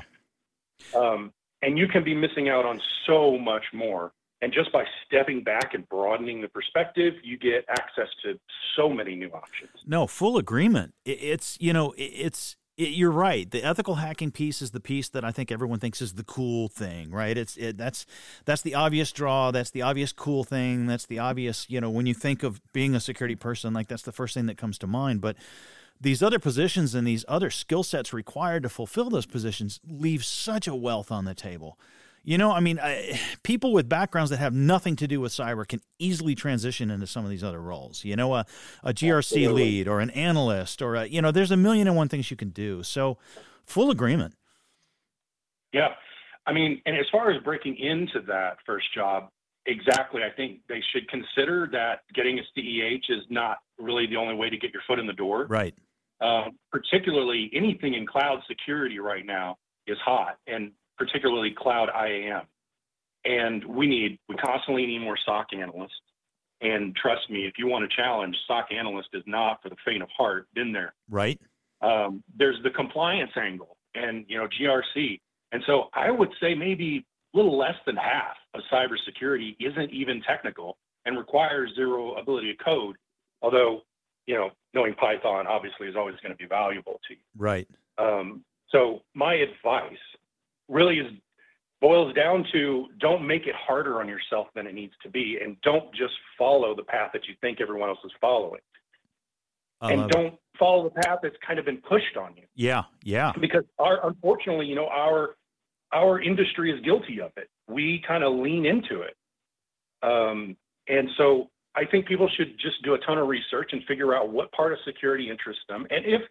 Um, and you can be missing out on so much more and just by stepping back and broadening the perspective, you get access to so many new options. No, full agreement. It's, you know, it's, it, you're right. The ethical hacking piece is the piece that I think everyone thinks is the cool thing, right? It's it, that's that's the obvious draw. That's the obvious cool thing. That's the obvious, you know, when you think of being a security person, like that's the first thing that comes to mind. But these other positions and these other skill sets required to fulfill those positions leave such a wealth on the table. You know, I mean, I, people with backgrounds that have nothing to do with cyber can easily transition into some of these other roles. You know, a, a GRC Absolutely. lead or an analyst or a, you know, there's a million and one things you can do. So, full agreement. Yeah, I mean, and as far as breaking into that first job, exactly, I think they should consider that getting a CEH is not really the only way to get your foot in the door. Right. Uh, particularly anything in cloud security right now is hot, and particularly cloud IAM. And we need, we constantly need more SOC analysts. And trust me, if you want a challenge, SOC analyst is not for the faint of heart. Been there. Right. Um, there's the compliance angle and, you know, GRC. And so I would say maybe a little less than half of cybersecurity isn't even technical and requires zero ability to code. Although, you know, knowing Python obviously is always going to be valuable to you. Right. Um, so my advice really is boils down to don't make it harder on yourself than it needs to be and don't just follow the path that you think everyone else is following. And don't it. follow the path that's kind of been pushed on you. Yeah yeah. Because our unfortunately you know our our industry is guilty of it. We kind of lean into it. Um, and so i think people should just do a ton of research and figure out what part of security interests them. And if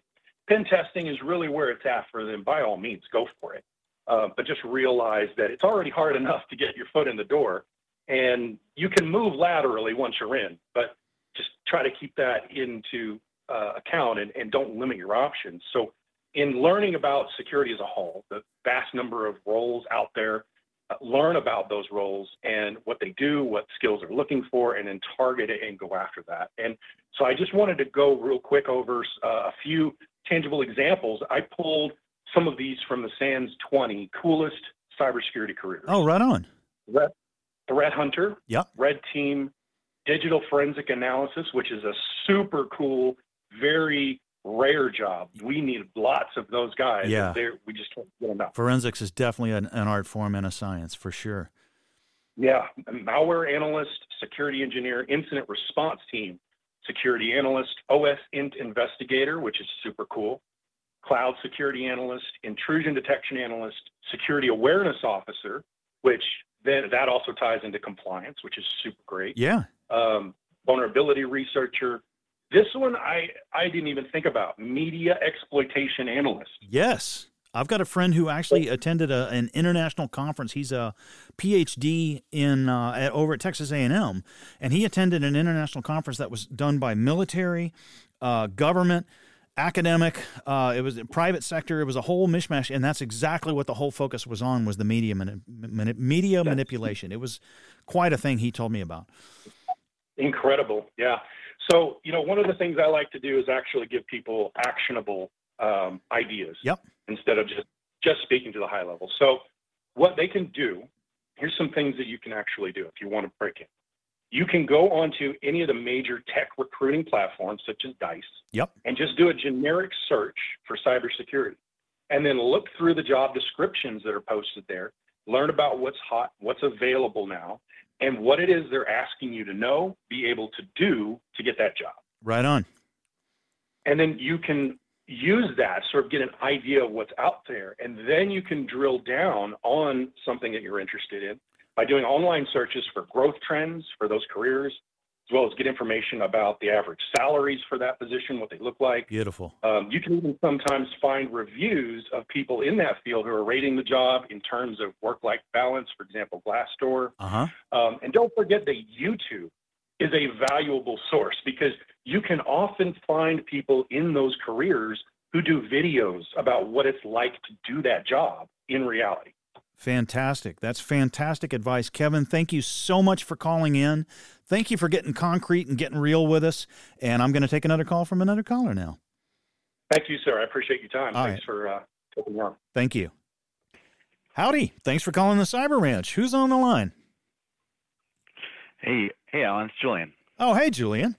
pen testing is really where it's at for them by all means go for it uh, but just realize that it's already hard enough to get your foot in the door, and you can move laterally once you're in, but just try to keep that into uh, account and, and don't limit your options. So, in learning about security as a whole, the vast number of roles out there, learn about those roles and what they do, what skills they're looking for, and then target it and go after that. And so I just wanted to go real quick over uh, a few tangible examples. I pulled some of these from the SANS 20 coolest cybersecurity careers. Oh, right on. Red, Threat Hunter, yep. Red Team, Digital Forensic Analysis, which is a super cool, very rare job. We need lots of those guys. Yeah. We just can't get enough. Forensics is definitely an, an art form and a science for sure. Yeah. Malware analyst, security engineer, incident response team, security analyst, OS int investigator, which is super cool, cloud security analyst, intrusion detection analyst, security awareness officer, which then that also ties into compliance, which is super great. Yeah. Um, vulnerability researcher. This one I I didn't even think about. Media exploitation analyst. Yes. I've got a friend who actually attended a, an international conference. He's a PhD in uh, at, over at Texas A&M, and he attended an international conference that was done by military, uh, government, academic. Uh, it was private sector. It was a whole mishmash, and that's exactly what the whole focus was on was the media mani- mani- media manipulation. It was quite a thing he told me about. Incredible, yeah. So you know, one of the things I like to do is actually give people actionable um, ideas. Yep. Instead of just just speaking to the high level. So what they can do, here's some things that you can actually do if you want to break it. You can go onto any of the major tech recruiting platforms such as Dice. Yep. And just do a generic search for cybersecurity. And then look through the job descriptions that are posted there, learn about what's hot, what's available now, and what it is they're asking you to know, be able to do to get that job. Right on. And then you can use that, sort of get an idea of what's out there, and then you can drill down on something that you're interested in by doing online searches for growth trends for those careers, as well as get information about the average salaries for that position, what they look like. Beautiful. Um, you can even sometimes find reviews of people in that field who are rating the job in terms of work-life balance, for example, Glassdoor. Uh huh. Um, and don't forget that YouTube is a valuable source because you can often find people in those careers who do videos about what it's like to do that job in reality. Fantastic. That's fantastic advice. Kevin, thank you so much for calling in. Thank you for getting concrete and getting real with us. And I'm going to take another call from another caller now. Thank you, sir. I appreciate your time. All Thanks right. for uh, taking me on. Thank you. Howdy. Thanks for calling the Cyber Ranch. Who's on the line? Hey, hey, Allan, it's Julian. Oh, hey, Julian.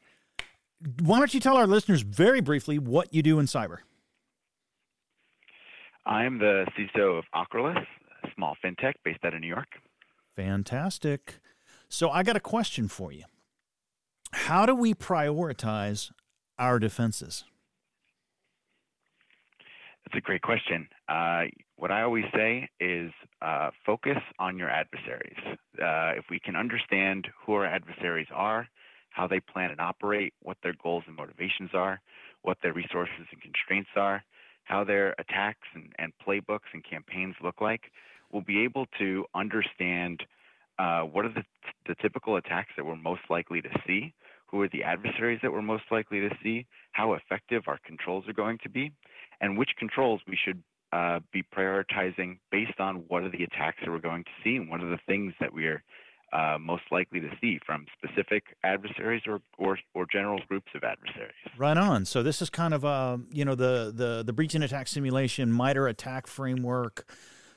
Why don't you tell our listeners very briefly what you do in cyber? I'm the CISO of Acrolis, a small fintech based out of New York. Fantastic. So I got a question for you. How do we prioritize our defenses? That's a great question. Uh, what I always say is uh, focus on your adversaries. Uh, if we can understand who our adversaries are, how they plan and operate, what their goals and motivations are, what their resources and constraints are, how their attacks and, and playbooks and campaigns look like, we'll be able to understand uh, what are the, the typical attacks that we're most likely to see, who are the adversaries that we're most likely to see, how effective our controls are going to be, and which controls we should uh, be prioritizing based on what are the attacks that we're going to see and what are the things that we are uh, most likely to see from specific adversaries or, or, or general groups of adversaries. Right on. So this is kind of uh, you know the the the breach and attack simulation MITRE ATT&CK framework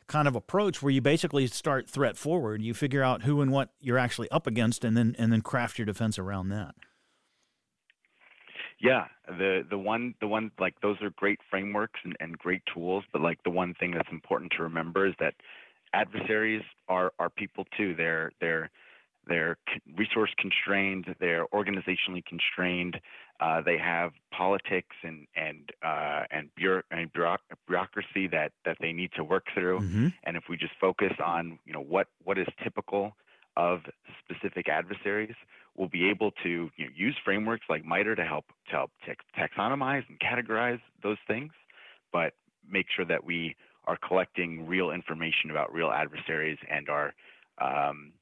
kind of approach where you basically start threat forward. You figure out who and what you're actually up against, and then and then craft your defense around that. Yeah, the the one the one like those are great frameworks and, and great tools, but like the one thing that's important to remember is that adversaries are are people too. They're they're they're resource constrained. They're organizationally constrained. Uh, they have politics and and uh, and, bureau- and bureaucracy that that they need to work through. Mm-hmm. And if we just focus on you know what what is typical of specific adversaries, we'll be able to you know, use frameworks like MITRE to help to help taxonomize and categorize those things, but make sure that we are collecting real information about real adversaries and are um,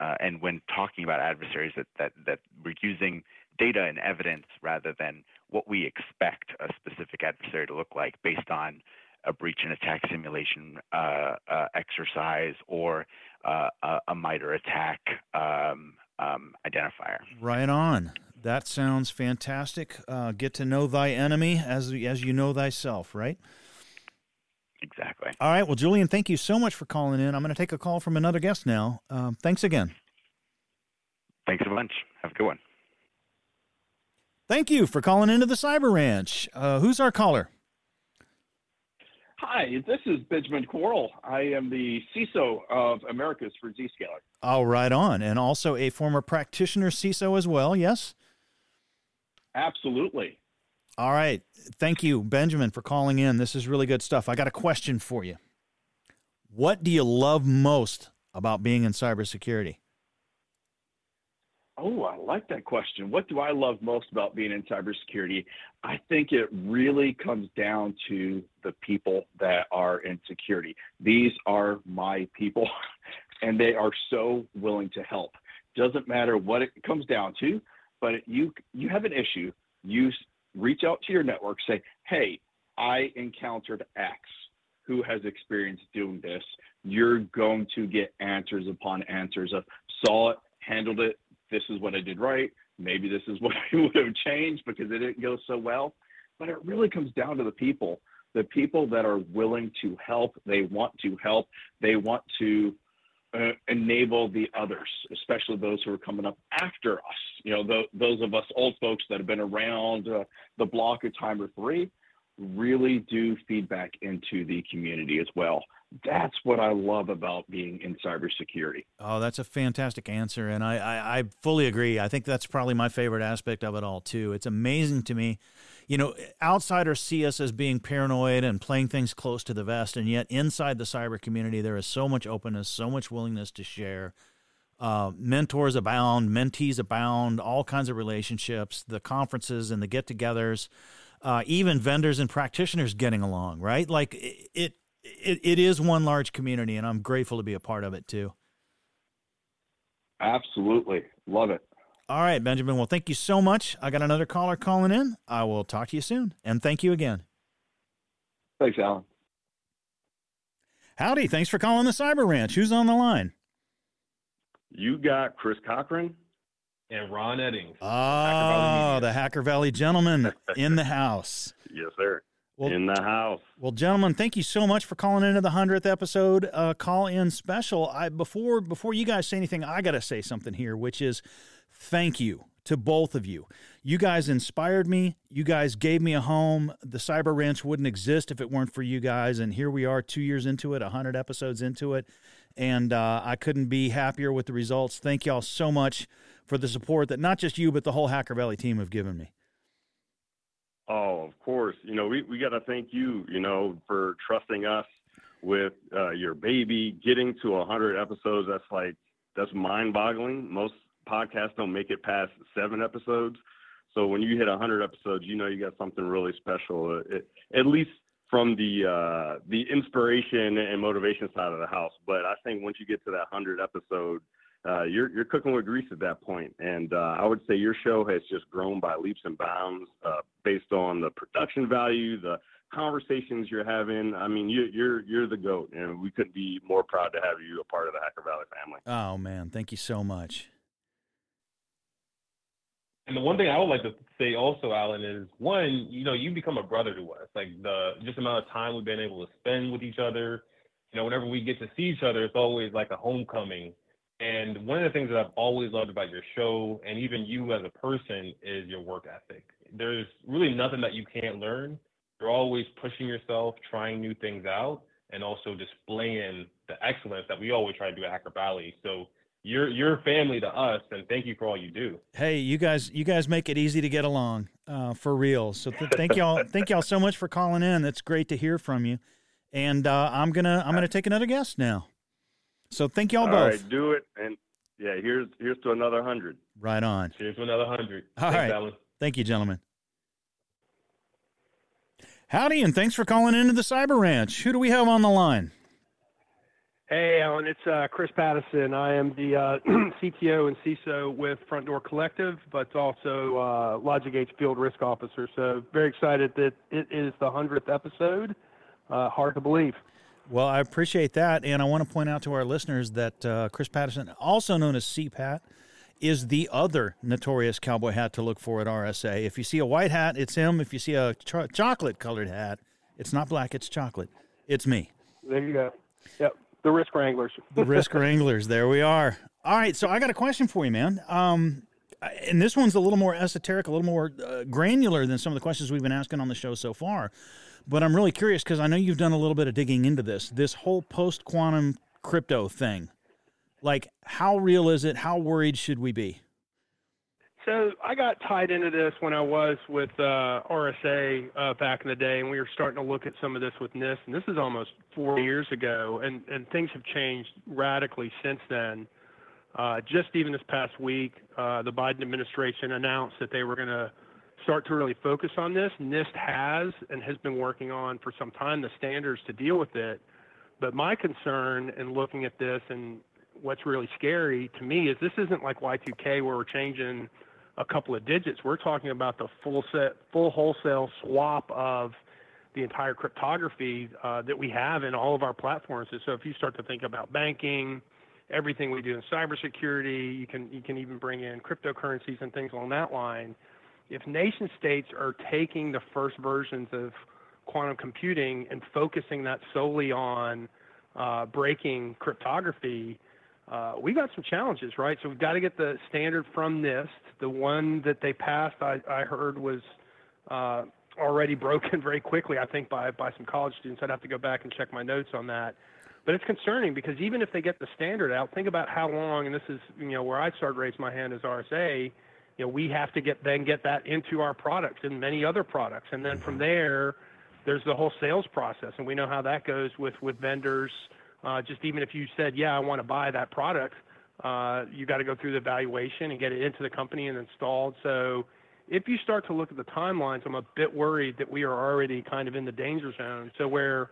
uh, and when talking about adversaries that, that that we're using data and evidence rather than what we expect a specific adversary to look like based on a breach and attack simulation uh, uh, exercise or uh, a, a MITRE ATT&CK um, um, identifier. Right on. That sounds fantastic. Uh, get to know thy enemy as as you know thyself. Right. Exactly. All right. Well, Julian, thank you so much for calling in. I'm going to take a call from another guest now. Um, thanks again. Thanks a bunch. Have a good one. Thank you for calling into the Cyber Ranch. Uh, who's our caller? Hi, this is Benjamin Corll. I am the CISO of Americas for Zscaler. Oh, right on. And also a former practitioner CISO as well, yes? Absolutely. All right. Thank you, Benjamin, for calling in. This is really good stuff. I got a question for you. What do you love most about being in cybersecurity? Oh, I like that question. What do I love most about being in cybersecurity? I think it really comes down to the people that are in security. These are my people, and they are so willing to help. Doesn't matter what it comes down to, but you you have an issue, you reach out to your network, say, "Hey, I encountered X who has experience doing this." You're going to get answers upon answers of saw it, handled it, this is what I did right. Maybe this is what I would have changed because it didn't go so well. But it really comes down to the people, the people that are willing to help. They want to help. They want to uh, enable the others, especially those who are coming up after us. You know, those of us old folks that have been around uh, the block a time or three really do feedback into the community as well that's what I love about being in cybersecurity. Oh, that's a fantastic answer, and I, I, I, fully agree. I think that's probably my favorite aspect of it all too. It's amazing to me, you know, outsiders see us as being paranoid and playing things close to the vest, and yet inside the cyber community there is so much openness, so much willingness to share. Uh, mentors abound, mentees abound, all kinds of relationships, the conferences and the get-togethers. Uh, even vendors and practitioners getting along, right? Like it, it it, it is one large community, and I'm grateful to be a part of it too. Absolutely. Love it. All right, Benjamin. Well, thank you so much. I got another caller calling in. I will talk to you soon. And thank you again. Thanks, Allan. Howdy. Thanks for calling the Cyber Ranch. Who's on the line? You got Chris Cochran and Ron Eddings. Oh, the Hacker Valley gentleman in the house. Yes, sir. Well, in the house. Well, gentlemen, thank you so much for calling into the hundredth episode uh, call in special. I before before you guys say anything, I got to say something here, which is thank you to both of you. You guys inspired me. You guys gave me a home. The Cyber Ranch wouldn't exist if it weren't for you guys. And here we are, two years into it, hundred episodes into it, and uh, I couldn't be happier with the results. Thank y'all so much for the support that not just you but the whole Hacker Valley team have given me. Oh, of course. You know, we, we got to thank you, you know, for trusting us with uh, your baby. Getting to 100 episodes, that's like, that's mind boggling. Most podcasts don't make it past seven episodes. So when you hit 100 episodes, you know you got something really special, uh, it, at least from the uh, the inspiration and motivation side of the house. But I think once you get to that 100 episode, uh, you're you're cooking with grease at that point. And uh, I would say your show has just grown by leaps and bounds uh, based on the production value, the conversations you're having. I mean, you, you're you're the goat, and we couldn't be more proud to have you a part of the Hacker Valley family. Oh man, thank you so much. And the one thing I would like to say also, Allan, is one, you know, you become a brother to us. Like the just amount of time we've been able to spend with each other. You know, whenever we get to see each other, it's always like a homecoming and one of the things that I've always loved about your show and even you as a person is your work ethic. There's really nothing that you can't learn. You're always pushing yourself, trying new things out, and also displaying the excellence that we always try to do at Hacker Valley. So you're you're family to us, and thank you for all you do. Hey, you guys, you guys make it easy to get along, uh, for real. So th- thank y'all, thank y'all so much for calling in. That's great to hear from you. And uh, I'm gonna I'm gonna take another guest now. So thank y'all All both. right, do it, and yeah, here's here's to another hundred. Right on. Here's to another hundred. All Thanks, right. Allan. Thank you, gentlemen. Howdy, and thanks for calling into the Cyber Ranch. Who do we have on the line? Hey, Allan, it's uh, Chris Pattison. I am the uh, CTO and CISO with Front Door Collective, but also uh, LogicGate's field risk officer. So very excited that it is the 100th episode. uh, hard to believe. Well, I appreciate that, and I want to point out to our listeners that uh, Chris Patterson, also known as CPAT, is the other notorious cowboy hat to look for at RSA. If you see a white hat, it's him. If you see a ch- chocolate colored hat, it's not black, it's chocolate. It's me. There you go. Yep, the Risk Wranglers. The Risk Wranglers. There we are. All right, so I got a question for you, man. Um, and this one's a little more esoteric, a little more uh, granular than some of the questions we've been asking on the show so far. But I'm really curious because I know you've done a little bit of digging into this. This whole post quantum crypto thing. Like, how real is it? How worried should we be? So I got tied into this when I was with uh, RSA uh, back in the day, and we were starting to look at some of this with NIST. And this is almost four years ago, and, and things have changed radically since then. Uh, just even this past week, uh, the Biden administration announced that they were going to start to really focus on this. NIST has and has been working on for some time the standards to deal with it. But my concern in looking at this and what's really scary to me is this isn't like Y2K where we're changing a couple of digits. We're talking about the full set, full wholesale swap of the entire cryptography uh, that we have in all of our platforms. And so if you start to think about banking, everything we do in cybersecurity, you can you can even bring in cryptocurrencies and things along that line if nation states are taking the first versions of quantum computing and focusing that solely on uh, breaking cryptography, uh, we got some challenges, right? So we've got to get the standard from NIST. The one that they passed, I, I heard, was uh, already broken very quickly. I think by by some college students. I'd have to go back and check my notes on that. But it's concerning because even if they get the standard out, think about how long. And this is you know where I started raise my hand as RSA you know, we have to get then get that into our products and many other products, and then from there, there's the whole sales process, and we know how that goes with with vendors. Uh, just even if you said, yeah, I want to buy that product, uh, you got to go through the evaluation and get it into the company and installed. So if you start to look at the timelines, I'm a bit worried that we are already kind of in the danger zone. So where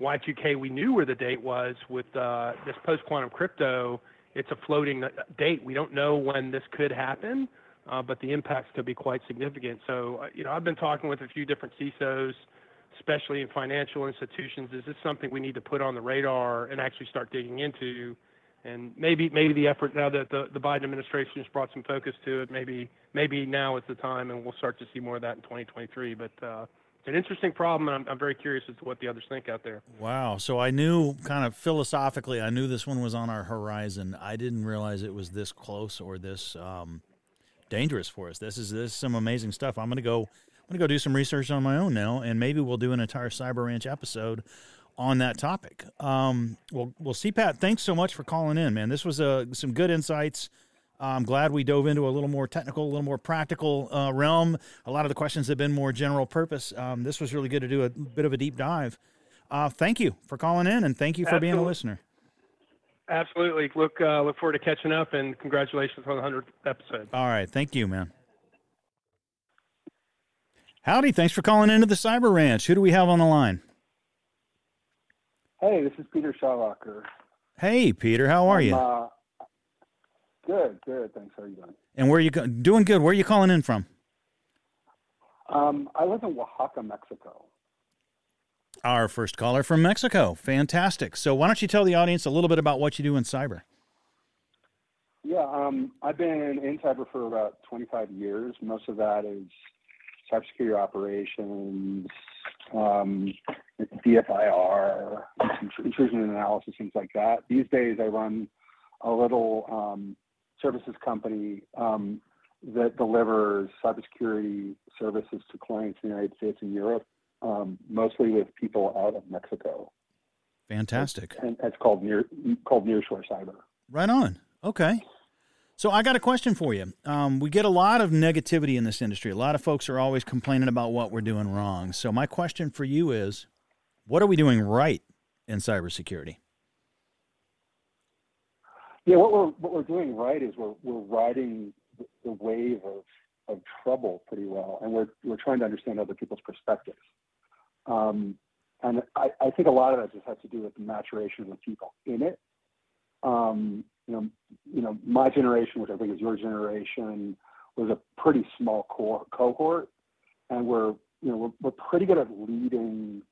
Y2K, we knew where the date was with uh, this post quantum crypto. It's a floating date. We don't know when this could happen uh, but the impacts could be quite significant. So, uh, you know, I've been talking with a few different CISOs, especially in financial institutions. Is this something we need to put on the radar and actually start digging into? And maybe maybe the effort now that the, the Biden administration has brought some focus to it, maybe maybe now is the time, and we'll start to see more of that in 2023. But uh, it's an interesting problem, and I'm, I'm very curious as to what the others think out there. Wow. So I knew kind of philosophically, I knew this one was on our horizon. I didn't realize it was this close or this um, dangerous for us. This is this is some amazing stuff. I'm gonna go I'm gonna go do some research on my own now, and maybe we'll do an entire Cyber Ranch episode on that topic. Um, well, well, CPAT, thanks so much for calling in, man. This was uh, some good insights. I'm glad we dove into a little more technical, a little more practical uh, realm. A lot of the questions have been more general purpose. Um, this was really good to do a bit of a deep dive. Uh, thank you for calling in, and thank you for Absolutely. being a listener. Absolutely. Look, uh, look forward to catching up, and congratulations on the hundredth episode. All right, thank you, man. Howdy, thanks for calling into the Cyber Ranch. Who do we have on the line? Hey, this is Peter Schauwacker. Hey, Peter, how are I'm, you? Uh, good, good. Thanks. How are you doing? And where are you go- doing? Good. Where are you calling in from? Um, I live in Oaxaca, Mexico. Our first caller from Mexico. Fantastic. So, why don't you tell the audience a little bit about what you do in cyber? Yeah, um, I've been in cyber for about 25 years. Most of that is cybersecurity operations, um, DFIR, intrusion analysis, things like that. These days, I run a little um, services company um, that delivers cybersecurity services to clients in the United States and Europe, um, mostly with people out of Mexico. Fantastic. And it's called near called Nearshore Cyber. Right on. Okay. So I got a question for you. Um, we get a lot of negativity in this industry. A lot of folks are always complaining about what we're doing wrong. So my question for you is, what are we doing right in cybersecurity? Yeah, what we're what we're doing right is we're we're riding the- the wave of of trouble pretty well, and we're we're trying to understand other people's perspectives. Um, and I, think a lot of that just has to do with the maturation of the people in it. Um, you know, you know, my generation, which I think is your generation, was a pretty small cohort, and we're you know we're, pretty good at leading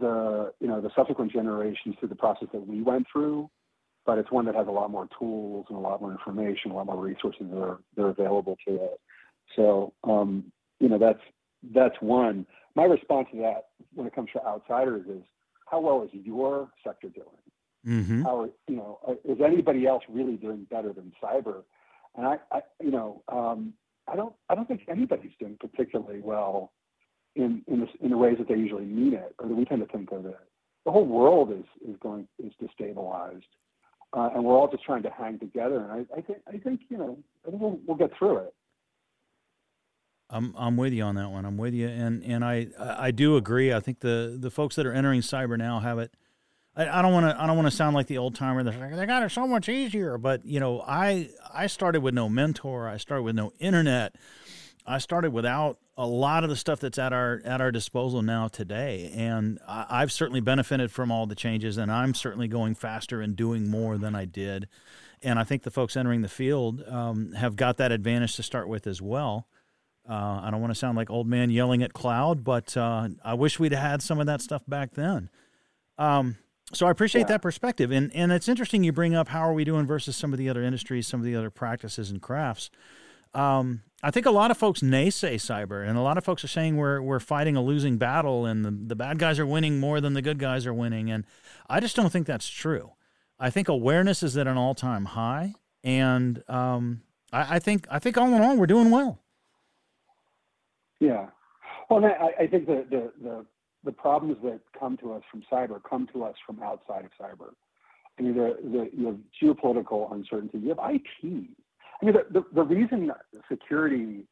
the you know the subsequent generations through the process that we went through, but it's one that has a lot more tools and a lot more information, a lot more resources that are that are available to it. So um, you know that's that's one. My response to that when it comes to outsiders is how well is your sector doing? Mm-hmm. How you know uh, is anybody else really doing better than cyber? And I, I you know, um, I don't I don't think anybody's doing particularly well in in the, in the ways that they usually mean it, or that we tend to think of it. The whole world is is going is destabilized, uh, and we're all just trying to hang together. And I, I think I think you know I think we'll, we'll get through it. I'm I'm with you on that one. I'm with you, and and I I do agree. I think the the folks that are entering cyber now have it. I, don't want to I don't want to sound like the old timer. Like, they got it so much easier, but you know I I started with no mentor. I started with no internet. I started without a lot of the stuff that's at our at our disposal now today, and I, have certainly benefited from all the changes, and I'm certainly going faster and doing more than I did. And I think the folks entering the field um, have got that advantage to start with as well. Uh, I don't want to sound like old man yelling at cloud, but uh, I wish we'd had some of that stuff back then. Um, so I appreciate yeah. that perspective, and and it's interesting you bring up how are we doing versus some of the other industries, some of the other practices and crafts. Um, I think a lot of folks naysay cyber, and a lot of folks are saying we're we're fighting a losing battle, and the, the bad guys are winning more than the good guys are winning, and I just don't think that's true. I think awareness is at an all time high, and um, I, I think I think all in all we're doing well. Yeah. Well, I, I think the, the, the, the, problems that come to us from cyber come to us from outside of cyber. I mean, the, the, you have geopolitical uncertainty, you have IT. I mean, the, the, the reason security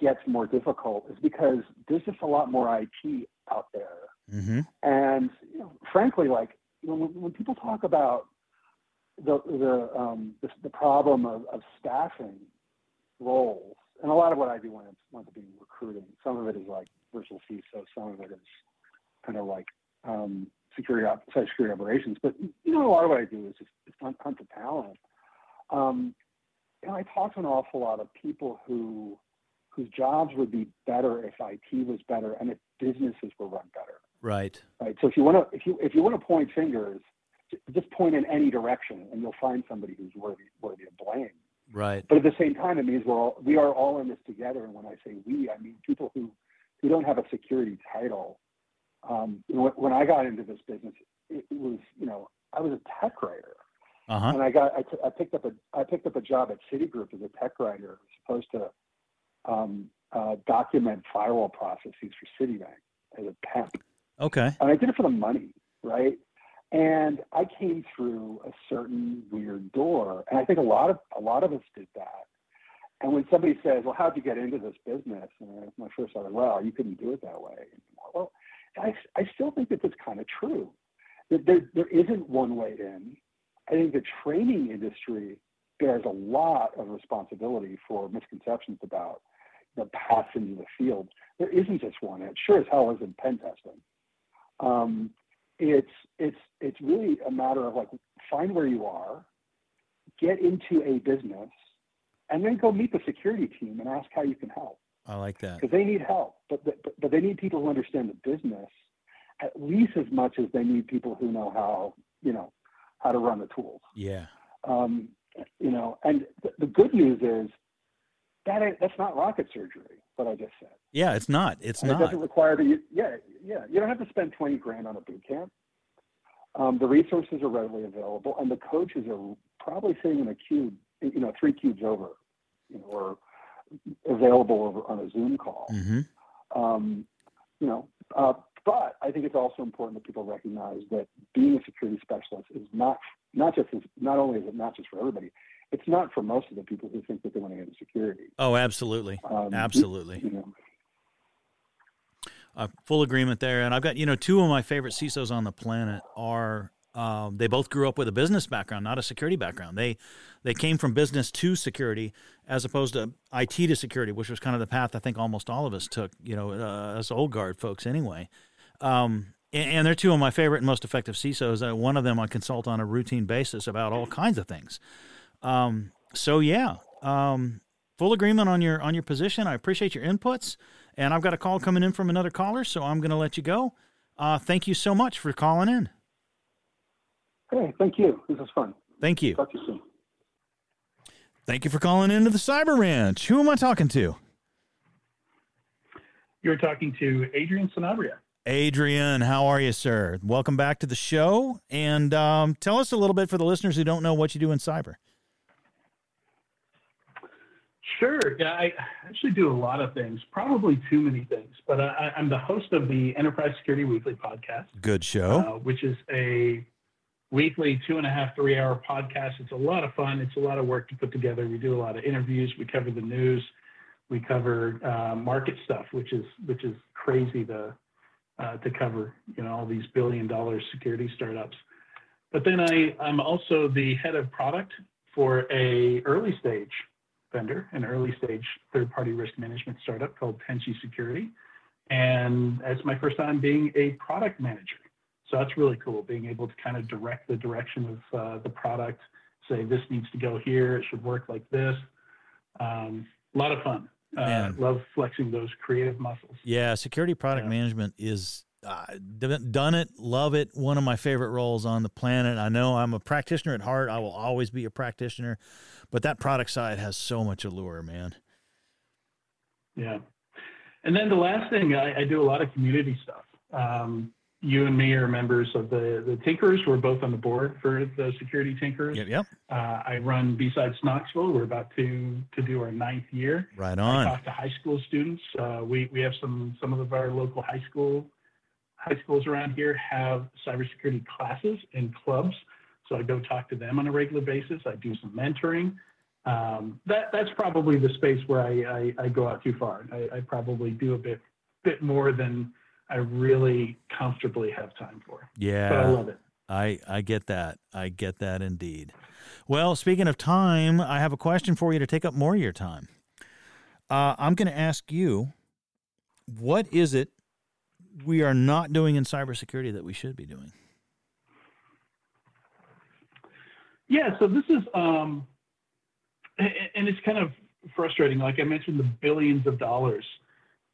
gets more difficult is because there's just a lot more IT out there. Mm-hmm. And you know, frankly, like you know, when, when, people talk about the the um, the, the problem of, of staffing roles, and a lot of what I do when it's when it's being recruiting, some of it is like virtual CISO, some of it is kind of like um, security op- cybersecurity operations. But you know, a lot of what I do is just, just hunt, hunt for talent. Um, and I talk to an awful lot of people who whose jobs would be better if IT was better and if businesses were run better. Right. Right. So if you want to if you if you want to point fingers, just point in any direction, and you'll find somebody who's worthy worthy of blame. Right. But at the same time, it means we're all we are all in this together. And when I say we, I mean people who who don't have a security title. Um, when I got into this business, it, was you know I was a tech writer, uh-huh. and I got I, t- I picked up a I picked up a job at Citigroup as a tech writer, supposed to um, uh, document firewall processes for Citibank as a pimp. Okay. And I did it for the money, right? And I came through a certain weird door, and I think a lot of a lot of us did that. And when somebody says, "Well, how'd you get into this business?" and my first thought, "Well, you couldn't do it that way." Well, I, I still think that that's kind of true. That there, there isn't one way in. I think the training industry bears a lot of responsibility for misconceptions about the paths into the field. There isn't just one. It sure as hell isn't pen testing. Um, it's it's it's really a matter of like find where you are, get into a business, and then go meet the security team and ask how you can help. I like that because they need help, but, but but they need people who understand the business at least as much as they need people who know how you know how to run the tools. Yeah. Um, you know, and th- the good news is that that's not rocket surgery. What I just said. Yeah, it's not. It's and not. It doesn't require that you. Yeah, yeah. You don't have to spend twenty grand on a boot camp. Um, the resources are readily available, and the coaches are probably sitting in a cube, you know, three cubes over, you know, or available over on a Zoom call. Mm-hmm. Um, you know, uh, but I think it's also important that people recognize that being a security specialist is not not just not only is it not just for everybody, it's not for most of the people who think that they want to get into security. Oh, absolutely, um, absolutely. You, know, uh, full agreement there. And I've got you know two of my favorite CISOs on the planet are um, they both grew up with a business background, not a security background. They they came from business to security as opposed to IT to security, which was kind of the path I think almost all of us took. You know, uh, as old guard folks anyway. Um, and, and, they're two of my favorite and most effective CISOs. Uh, one of them I consult on a routine basis about all kinds of things. Um, so yeah, um, full agreement on your on your position. I appreciate your inputs. And I've got a call coming in from another caller, so I'm going to let you go. Uh, thank you so much for calling in. Hey, thank you. This is fun. Thank you. Talk to you soon. Thank you for calling into the Cyber Ranch. Who am I talking to? You're talking to Adrian Sanabria. Adrian, how are you, sir? Welcome back to the show. And um, tell us a little bit for the listeners who don't know what you do in cyber. Sure. Yeah, I actually do a lot of things, probably too many things, but I, I'm the host of the Enterprise Security Weekly podcast, Good show. uh, which is a weekly two and a half, three hour podcast. It's a lot of fun. It's a lot of work to put together. We do a lot of interviews. We cover the news. We cover uh, market stuff, which is which is crazy to uh, to cover. You know, all these billion dollar security startups. But then I I'm also the head of product for a early stage vendor, an early stage third party risk management startup called Tenchi Security. And it's my first time being a product manager. So that's really cool, being able to kind of direct the direction of uh, the product, say this needs to go here, it should work like this. Um, a lot of fun. Uh, love flexing those creative muscles. Yeah, security product management is uh, done it, love it. One of my favorite roles on the planet. I know I'm a practitioner at heart. I will always be a practitioner, but that product side has so much allure, man. Yeah. And then the last thing, I, I do a lot of community stuff. Um, you and me are members of the, the Tinkers. We're both on the board for the Security Tinkers. Yep, yep. Uh, I run B-Sides Knoxville. We're about to, to do our ninth year. Right I on. talk to high school students. Uh, we, we have some, some of our local high school high schools around here have cybersecurity classes and clubs. So I go talk to them on a regular basis. I do some mentoring. Um, that that's probably the space where I, I, I go out too far. I, I probably do a bit bit more than I really comfortably have time for. Yeah. But I love it. I, I get that. I get that indeed. Well, speaking of time, I have a question for you to take up more of your time. Uh, I'm going to ask you what is it we are not doing in cybersecurity that we should be doing? Yeah, so this is, um, and it's kind of frustrating. Like I mentioned, the billions of dollars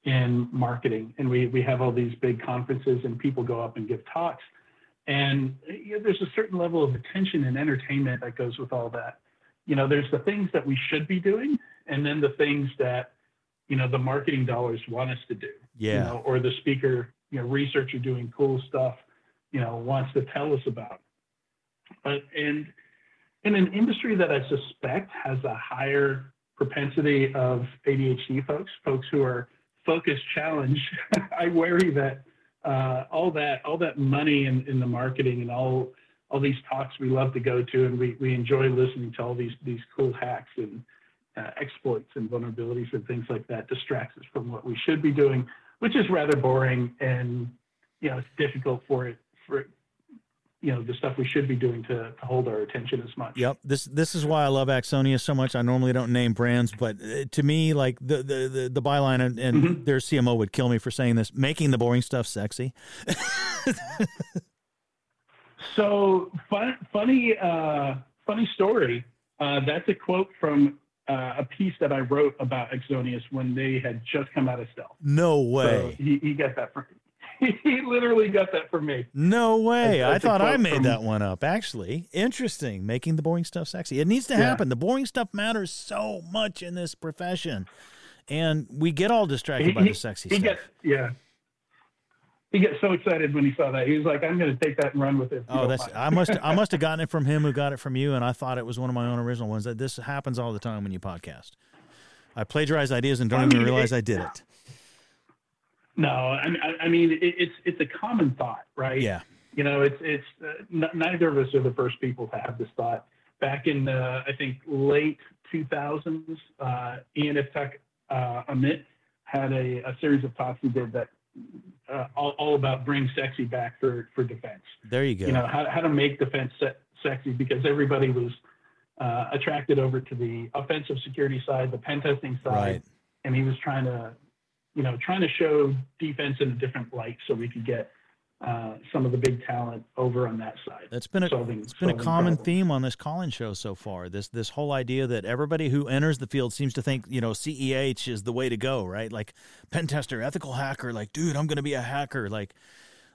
in marketing, and we we have all these big conferences, and people go up and give talks, and you know, there's a certain level of attention and entertainment that goes with all that. You know, there's the things that we should be doing, and then the things that you know the marketing dollars want us to do. You Yeah. know, or the speaker, you know, researcher doing cool stuff, you know, wants to tell us about. But and in an industry that I suspect has a higher propensity of ADHD folks, folks who are focus challenged, I worry that uh, all that all that money in, in the marketing and all all these talks we love to go to and we, we enjoy listening to all these these cool hacks and uh, exploits and vulnerabilities and things like that distracts us from what we should be doing, which is rather boring and you know it's difficult for it for you know the stuff we should be doing to, to hold our attention as much. Yep. This this is why I love Axonius so much. I normally don't name brands, but uh, to me, like the the the, the byline and, and Mm-hmm. their CMO would kill me for saying this, making the boring stuff sexy. So fun, funny, uh, funny story. Uh, that's a quote from uh, a piece that I wrote about Axonius when they had just come out of stealth. No So way. he, he got that from. He literally got that from me. No way. I that's thought I made from- that one up. Actually, interesting. Making the boring stuff sexy. It needs to Yeah. happen. The boring stuff matters so much in this profession, and we get all distracted by the sexy he stuff. Gets, yeah. He gets so excited when he saw that. He was like, "I'm going to take that and run with it." Oh, that's. I must I must have gotten it from him who got it from you, and I thought it was one of my own original ones. That this happens all the time when you podcast. I plagiarize ideas and don't I even realize it- I did it. No, I, I- I mean it, it's it's a common thought, right? Yeah. You know, it's it's uh, n- neither of us are the first people to have this thought. Back in uh, I think late 2000s, uh, Ian Iftach uh, Amit had a, a series of talks he did that uh, all, all about bring sexy back for for defense. There you go. You know how how to make defense se- sexy because everybody was uh, attracted over to the offensive security side, the pen testing side, Right. and he was trying to, you know, trying to show defense in a different light so we could get uh, some of the big talent over on that side. That's been a solving, it's been a common problems. theme on this call-in show so far. This this whole idea that everybody who enters the field seems to think you know CEH is the way to go, right? Like pen tester, ethical hacker. Like, dude, I'm going to be a hacker. Like,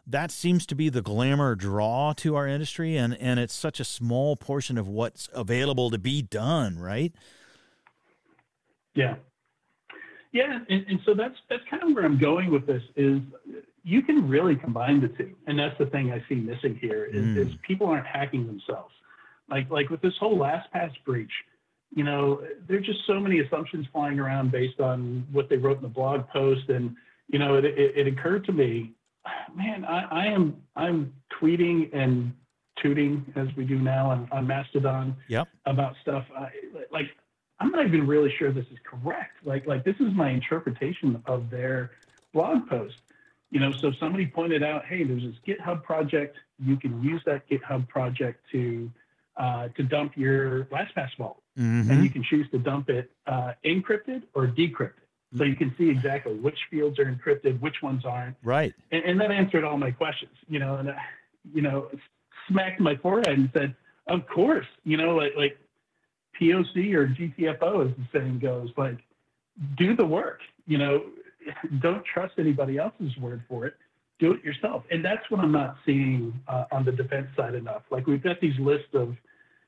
that seems to be the glamour draw to our industry, and and it's such a small portion of what's available to be done, right? Yeah. Yeah, and, and so that's that's kind of where I'm going with this is you can really combine the two. And that's the thing I see missing here is, Mm. is people aren't hacking themselves. Like like with this whole LastPass breach, you know, there's just so many assumptions flying around based on what they wrote in the blog post. And, you know, it, it, it occurred to me, man, I, I am I'm tweeting and tooting as we do now on, on Mastodon Yep. about stuff. I, like I'm not even really sure this is correct. Like like this is my interpretation of their blog post. You know, so somebody pointed out, hey, there's this GitHub project. You can use that GitHub project to uh, to dump your LastPass vault, Mhm. and you can choose to dump it uh, encrypted or decrypted. So you can see exactly which fields are encrypted, which ones aren't Right. and, and that answered all my questions, you know, and, I, you know, smacked my forehead and said, of course, you know, like, like POC or GTFO, as the saying goes, like, do the work, you know, don't trust anybody else's word for it. Do it yourself. And that's what I'm not seeing uh, on the defense side enough. Like, we've got these lists of,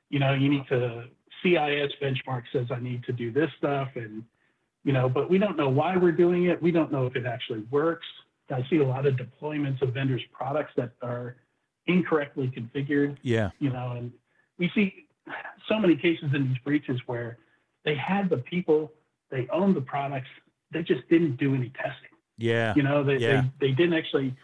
you know, you need to, CIS benchmark says I need to do this stuff. And, you know, but we don't know why we're doing it. We don't know if it actually works. I see a lot of deployments of vendors' products that are incorrectly configured. Yeah. You know, and we see so many cases in these breaches where they had the people, they owned the products, they just didn't do any testing. Yeah. You know, they, Yeah. they, they didn't actually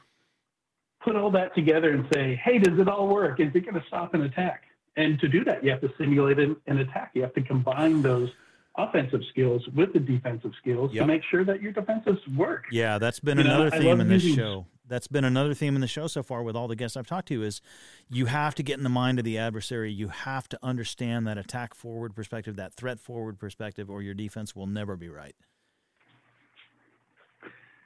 put all that together and say, hey, does it all work? Is it going to stop an attack? And to do that, you have to simulate an, an attack. You have to combine those offensive skills with the defensive skills Yep. to make sure that your defensives work. Yeah, that's been You another I theme in this using- show. That's been another theme in the show so far with all the guests I've talked to is you have to get in the mind of the adversary. You have to understand that attack forward perspective, that threat forward perspective, or your defense will never be right.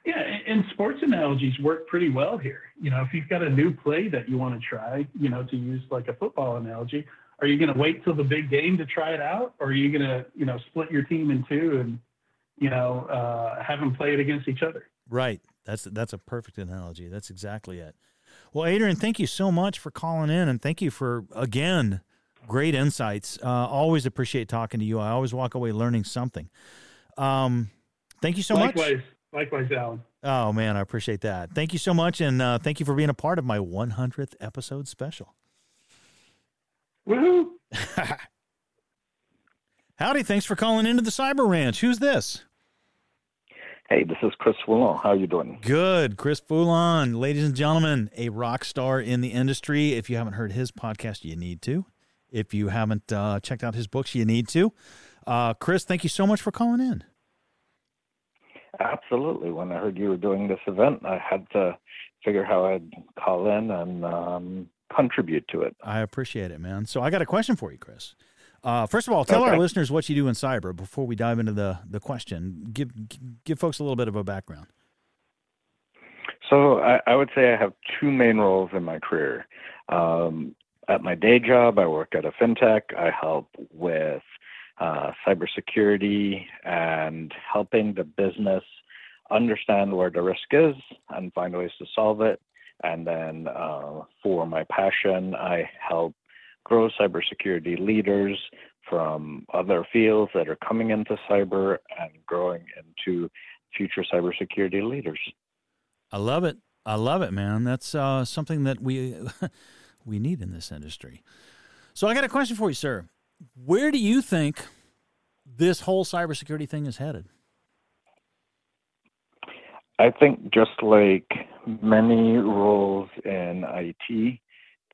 Yeah, and- sports analogies work pretty well here. You know, if you've got a new play that you want to try, you know, to use like a football analogy, are you going to wait till the big game to try it out, or are you going to, you know, split your team in two and, you know, uh, have them play it against each other? Right. That's that's a perfect analogy. That's exactly it. Well, Adrian, thank you so much for calling in, and thank you for again great insights. Uh, always appreciate talking to you. I always walk away learning something. Um, thank you so much. Likewise, likewise, Allan. Oh man, I appreciate that. Thank you so much, and uh, thank you for being a part of my 100th episode special. Woohoo! Howdy, thanks for calling into the Cyber Ranch. Who's this? Hey, this is Chris Foulon. How are you doing? Good, Chris Foulon, ladies and gentlemen, a rock star in the industry. If you haven't heard his podcast, you need to. If you haven't uh, checked out his books, you need to. Uh, Chris, thank you so much for calling in. Absolutely. When I heard you were doing this event, I had to figure how I'd call in and um, contribute to it. I appreciate it, man. So I got a question for you, Chris. Uh, first of all, tell our listeners what you do in cyber before we dive into the the question. Give give folks a little bit of a background. So I, I would say I have two main roles in my career. Um, at my day job, I work at a fintech. I help with uh, cybersecurity and helping the business understand where the risk is and find ways to solve it. And then uh, for my passion, I help grow cybersecurity leaders from other fields that are coming into cyber and growing into future cybersecurity leaders. I love it. I love it, man. That's uh, something that we we need in this industry. So I got a question for you, sir. Where do you think this whole cybersecurity thing is headed? I think just like many roles in IT,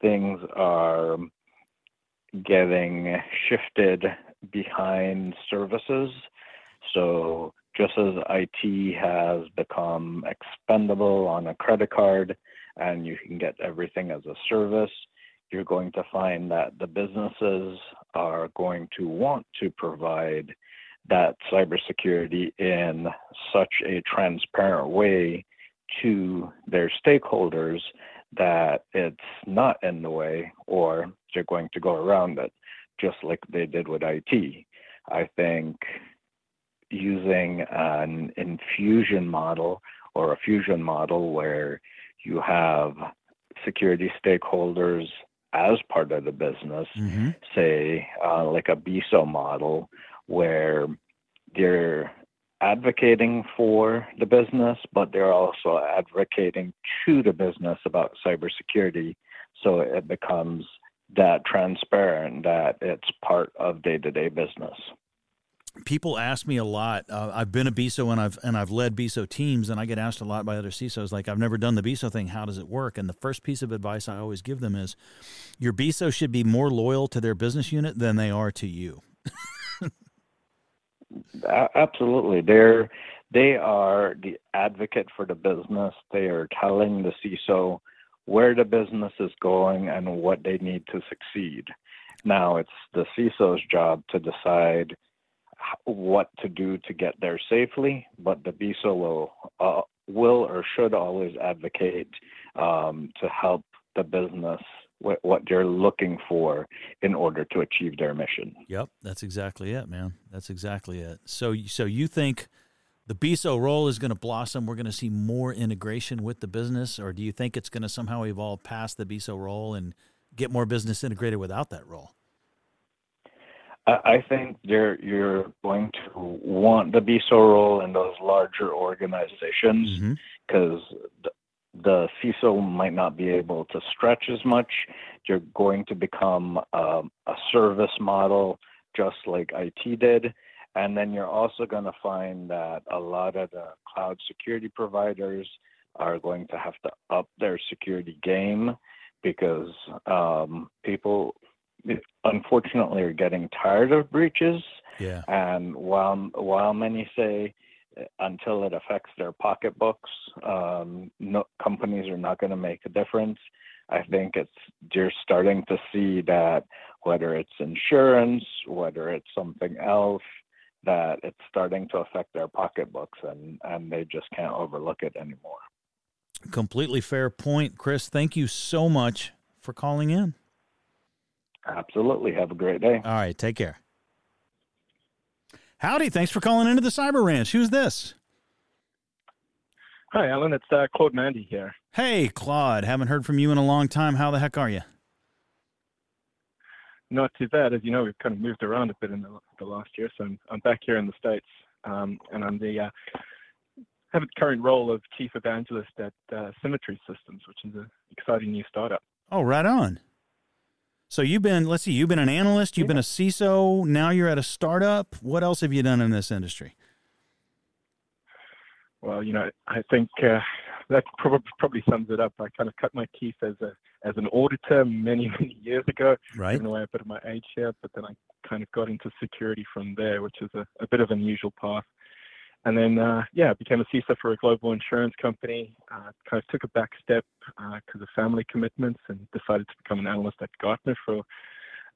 things are getting shifted behind services. So just as IT has become expendable on a credit card and you can get everything as a service, you're going to find that the businesses are going to want to provide that cybersecurity in such a transparent way to their stakeholders that it's not in the way or they're going to go around it, just like they did with IT. I think using an infusion model or a fusion model where you have security stakeholders as part of the business, Mm-hmm. say uh, like a BISO model, where they're advocating for the business, but they're also advocating to the business about cybersecurity. So it becomes that transparent that it's part of day to day business. People ask me a lot. Uh, I've been a BISO and I've and I've led BISO teams, and I get asked a lot by other CISOs, like I've never done the BISO thing. How does it work? And the first piece of advice I always give them is, your BISO should be more loyal to their business unit than they are to you. Absolutely. They're they are the advocate for the business. They are telling the CISO where the business is going and what they need to succeed. Now it's the CISO's job to decide what to do to get there safely, but the BISO will uh, will or should always advocate um, to help the business what, what they're looking for in order to achieve their mission. Yep, that's exactly it, man. That's exactly it. So, so you think the BISO role is going to blossom? We're going to see more integration with the business, or do you think it's going to somehow evolve past the BISO role and get more business integrated without that role? I think you're you're going to want the BISO role in those larger organizations because the, the CISO might not be able to stretch as much. You're going to become um, a service model just like IT did. And then you're also going to find that a lot of the cloud security providers are going to have to up their security game because um, people unfortunately are getting tired of breaches. Yeah. And while while many say until it affects their pocketbooks, um, no companies are not going to make a difference. I think it's you're starting to see that whether it's insurance, whether it's something else, that it's starting to affect their pocketbooks, and and they just can't overlook it anymore. Completely fair point, Chris. Thank you so much for calling in. Absolutely. Have a great day. All right, take care. Howdy, thanks for calling into the Cyber Ranch. Who's this? Hi, Allan. It's uh, Claude Mandy here. Hey, Claude. Haven't heard from you in a long time. How the heck are you? Not too bad. As you know, we've kind of moved around a bit in the, the last year, so I'm, I'm back here in the States, um, and I'm the uh, have the current role of chief evangelist at uh, Symmetry Systems, which is an exciting new startup. Oh, right on. So you've been, let's see, you've been an analyst, you've been a CISO, now you're at a startup. What else have you done in this industry? Well, you know, I think uh, that probably probably sums it up. I kind of cut my teeth as a as an auditor many many years ago, Right. giving away a bit of my age here. But then I kind of got into security from there, which is a, a bit of an unusual path. And then, uh, yeah, became a CISO for a global insurance company. Uh, kind of took a back step because of family commitments and decided to become an analyst at Gartner for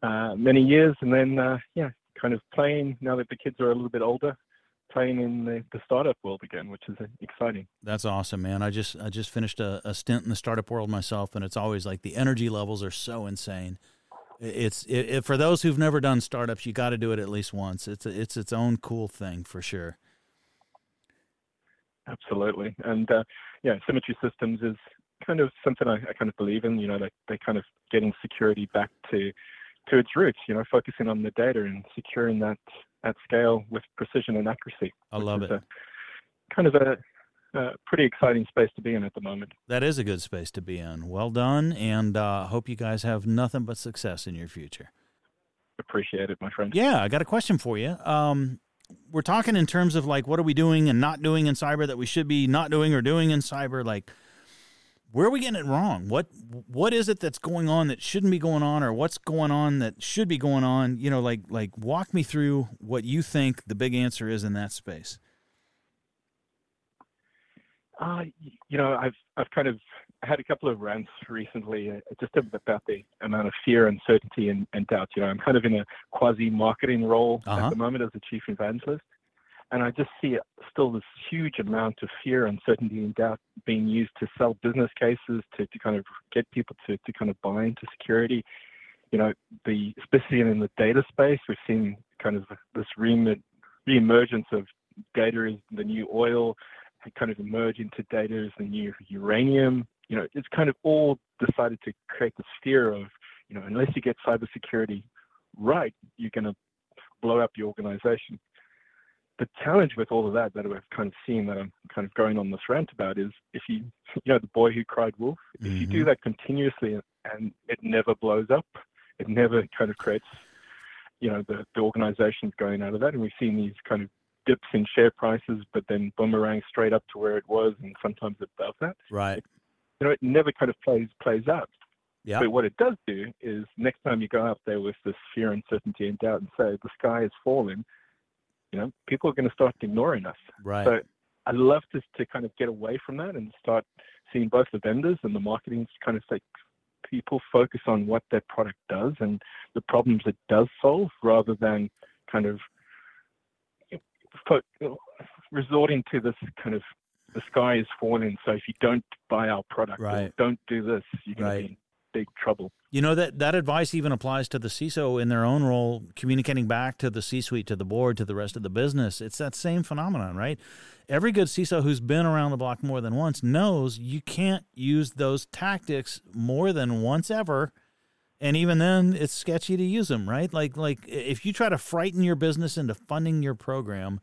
uh, many years. And then, uh, yeah, kind of playing now that the kids are a little bit older, playing in the, the startup world again, which is uh, exciting. That's awesome, man. I just I just finished a, a stint in the startup world myself, and it's always like the energy levels are so insane. It's it, it, for those who've never done startups, you got to do it at least once. It's a, it's its own cool thing for sure. Absolutely. And uh, yeah, Symmetry Systems is kind of something I, I kind of believe in. You know, like they kind of getting security back to to its roots. You know, focusing on the data and securing that at scale with precision and accuracy. I love it. A, kind of a, a pretty exciting space to be in at the moment. That is a good space to be in. Well done, and uh, hope you guys have nothing but success in your future. Appreciate it, my friend. Yeah, I got a question for you. Um, we're talking in terms of like what are we doing and not doing in cyber that we should be not doing or doing in cyber. Like, where are we getting it wrong? What what is it that's going on that shouldn't be going on, or what's going on that should be going on? You know, like like walk me through what you think the big answer is in that space. Uh, you know, I've I've kind of had a couple of rants recently, uh, just about the amount of fear, uncertainty, and, and doubt. You know, I'm kind of in a quasi marketing role Uh-huh. at the moment as a chief evangelist, and I just see still this huge amount of fear, uncertainty, and doubt being used to sell business cases to, to kind of get people to, to kind of buy into security. You know, the especially in the data space, we've seen kind of this re- reemergence of data is the new oil, kind of emerge into data as the new uranium. You know, it's kind of all decided to create this fear of, you know, unless you get cybersecurity right, you're going to blow up your organization. The challenge with all of that that we've kind of seen that I'm kind of going on this rant about is if you, you know, the boy who cried wolf, if you do Mhm. that continuously and it never blows up, it never kind of creates, you know, the, the organizations going out of that. And we've seen these kind of dips in share prices, but then boomerang straight up to where it was and sometimes above that. Right. You know, it never kind of plays plays out. Yeah. But what it does do is next time you go out there with this fear, uncertainty, and doubt and say the sky is falling, you know, people are going to start ignoring us. Right. So I'd love to to kind of get away from that and start seeing both the vendors and the marketing kind of say people focus on what their product does and the problems it does solve rather than kind of resorting to this kind of the sky is falling so if you don't buy our product Right. don't do this you're going Right. to be in big trouble You know that that advice even applies to the CISO in their own role, communicating back to the C-suite, to the board, to the rest of the business. It's that same phenomenon, right? Every good CISO who's been around the block more than once knows you can't use those tactics more than once ever, and even then, it's sketchy to use them, right? Like like if you try to frighten your business into funding your program,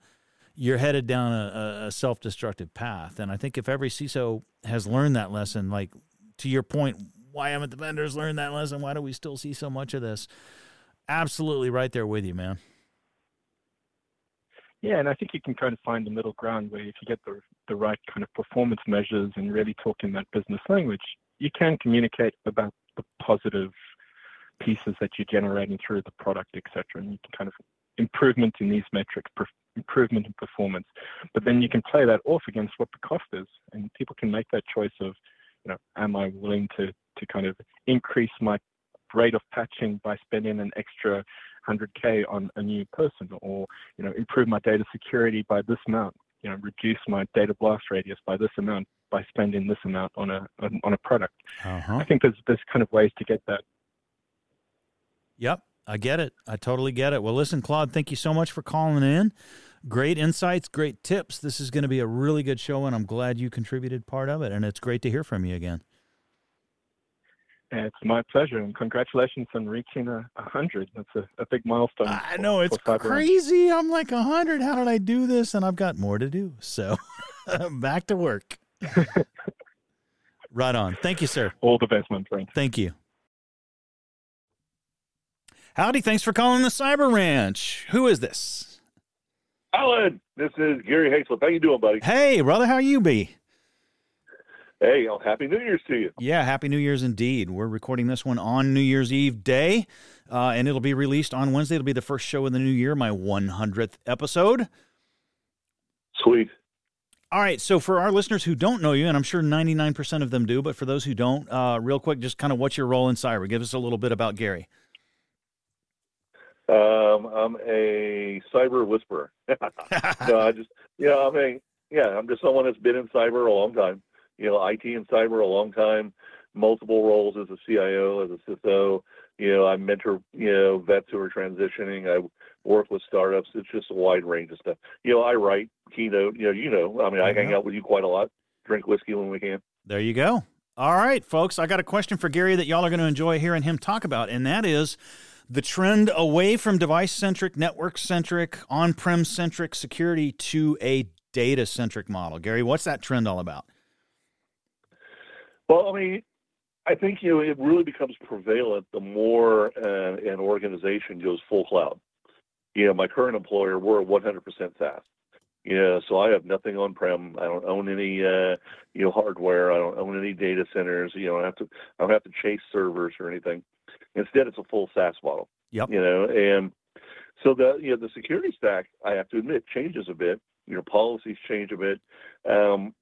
you're headed down a, a- a self-destructive path. And I think if every CISO has learned that lesson, like to your point, why haven't the vendors learned that lesson? Why do we still see so much of this? Absolutely right there with you, man. Yeah, and I think you can kind of find the middle ground where if you get the the right kind of performance measures and really talk in that business language, you can communicate about the positive pieces that you're generating through the product, etc. And you can kind of improvement in these metrics, improvement in performance. But then you can play that off against what the cost is, and people can make that choice of, you know, am I willing to to kind of increase my rate of patching by spending an extra 100k on a new person or you know improve my data security by this amount you know reduce my data blast radius by this amount by spending this amount on a on, on a product Uh-huh. i think there's there's kind of ways to get that Yep, I get it. I totally get it. Well, listen, Claude, thank you so much for calling in. Great insights, great tips. This is going to be a really good show, and I'm glad you contributed part of it. And it's great to hear from you again. it's my pleasure and congratulations on reaching a, a hundred that's a, a big milestone I know it's crazy. I'm like a hundred. How did I do this? And I've got more to do. So back to work. right on. Thank you, sir. all the best my friend Thank you. Howdy. Thanks for calling the Cyber Ranch. Who is this? Allan, this is Gary Hayslip. How you doing, buddy? Hey, brother. How you be? Hey, oh, happy New Year's to you. Yeah, Happy New Year's indeed. We're recording this one on New Year's Eve day, uh, and it'll be released on Wednesday. It'll be the first show of the new year, my 100th episode. Sweet. All right, so for our listeners who don't know you, and I'm sure 99% of them do, but for those who don't, uh, real quick, just kind of what's your role in cyber? Give us a little bit about Gary. Um, I'm a cyber whisperer. no, I just, yeah, I mean, yeah, I'm just someone that's been in cyber a long time. You know, IT and cyber a long time, multiple roles as a CIO, as a CISO. You know, I mentor, you know, vets who are transitioning. I work with startups. It's just a wide range of stuff. You know, I write keynote. You know, you know. I mean, I hang Yeah. out with you quite a lot. Drink whiskey when we can. There you go. All right, folks, I got a question for Gary that y'all are going to enjoy hearing him talk about, and that is the trend away from device centric, network centric, on prem centric security to a data centric model. Gary, what's that trend all about? Well, I mean, I think you know it really becomes prevalent the more uh, an organization goes full cloud. You know, my current employer, we're 100% SaaS. You know, so I have nothing on prem. I don't own any, uh, you know, hardware. I don't own any data centers. You know, I have to, I don't have to chase servers or anything. Instead, it's a full SaaS model. Yep. You know, and so the you know the security stack, I have to admit, changes a bit. Your policies change a bit. Um,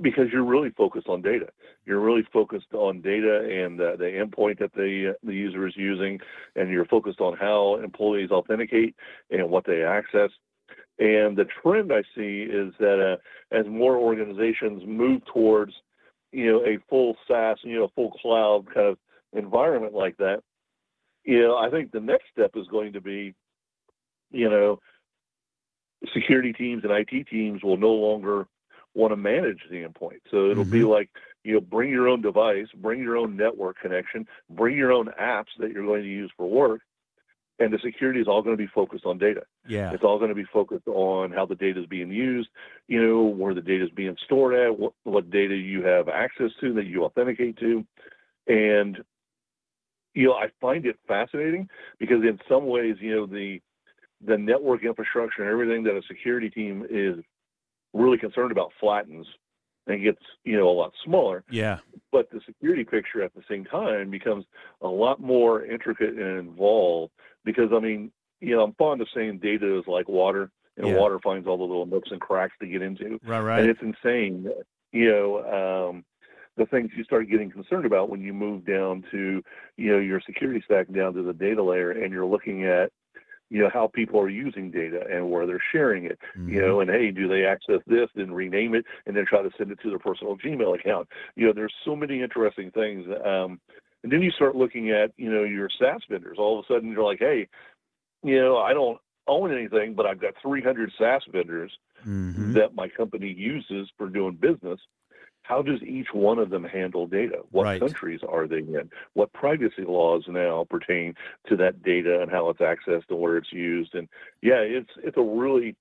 because you're really focused on data. You're really focused on data and uh, the endpoint that the the user is using, and you're focused on how employees authenticate and what they access. And the trend I see is that uh, as more organizations move towards, you know, a full SaaS, you know, full cloud kind of environment like that, you know, I think the next step is going to be, you know, security teams and IT teams will no longer want to manage the endpoint. So it'll be Mhm. like, you know, bring your own device, bring your own network connection, bring your own apps that you're going to use for work, and the security is all going to be focused on data. Yeah. It's all going to be focused on how the data is being used, you know, where the data is being stored at, what, what data you have access to that you authenticate to. And, you know, I find it fascinating because in some ways, you know, the the network infrastructure and everything that a security team is really concerned about flattens and gets, you know, a lot smaller Yeah. but the security picture at the same time becomes a lot more intricate and involved because I mean, you know, I'm fond of saying data is like water, and Yeah. water finds all the little nooks and cracks to get into. Right, right. And it's insane, you know, um, the things you start getting concerned about when you move down to, you know, your security stack down to the data layer, and you're looking at you know how people are using data and where they're sharing it you know and hey do they access this then rename it and then try to send it to their personal gmail account. You know there's so many interesting things um, and then you start looking at you know your SaaS vendors. All of a sudden you're like hey you know I don't own anything but I've got 300 SaaS vendors Mm-hmm. that my company uses for doing business how does each one of them handle data? What Right. countries are they in? What privacy laws now pertain to that data and how it's accessed and where it's used? And yeah, it's it's a really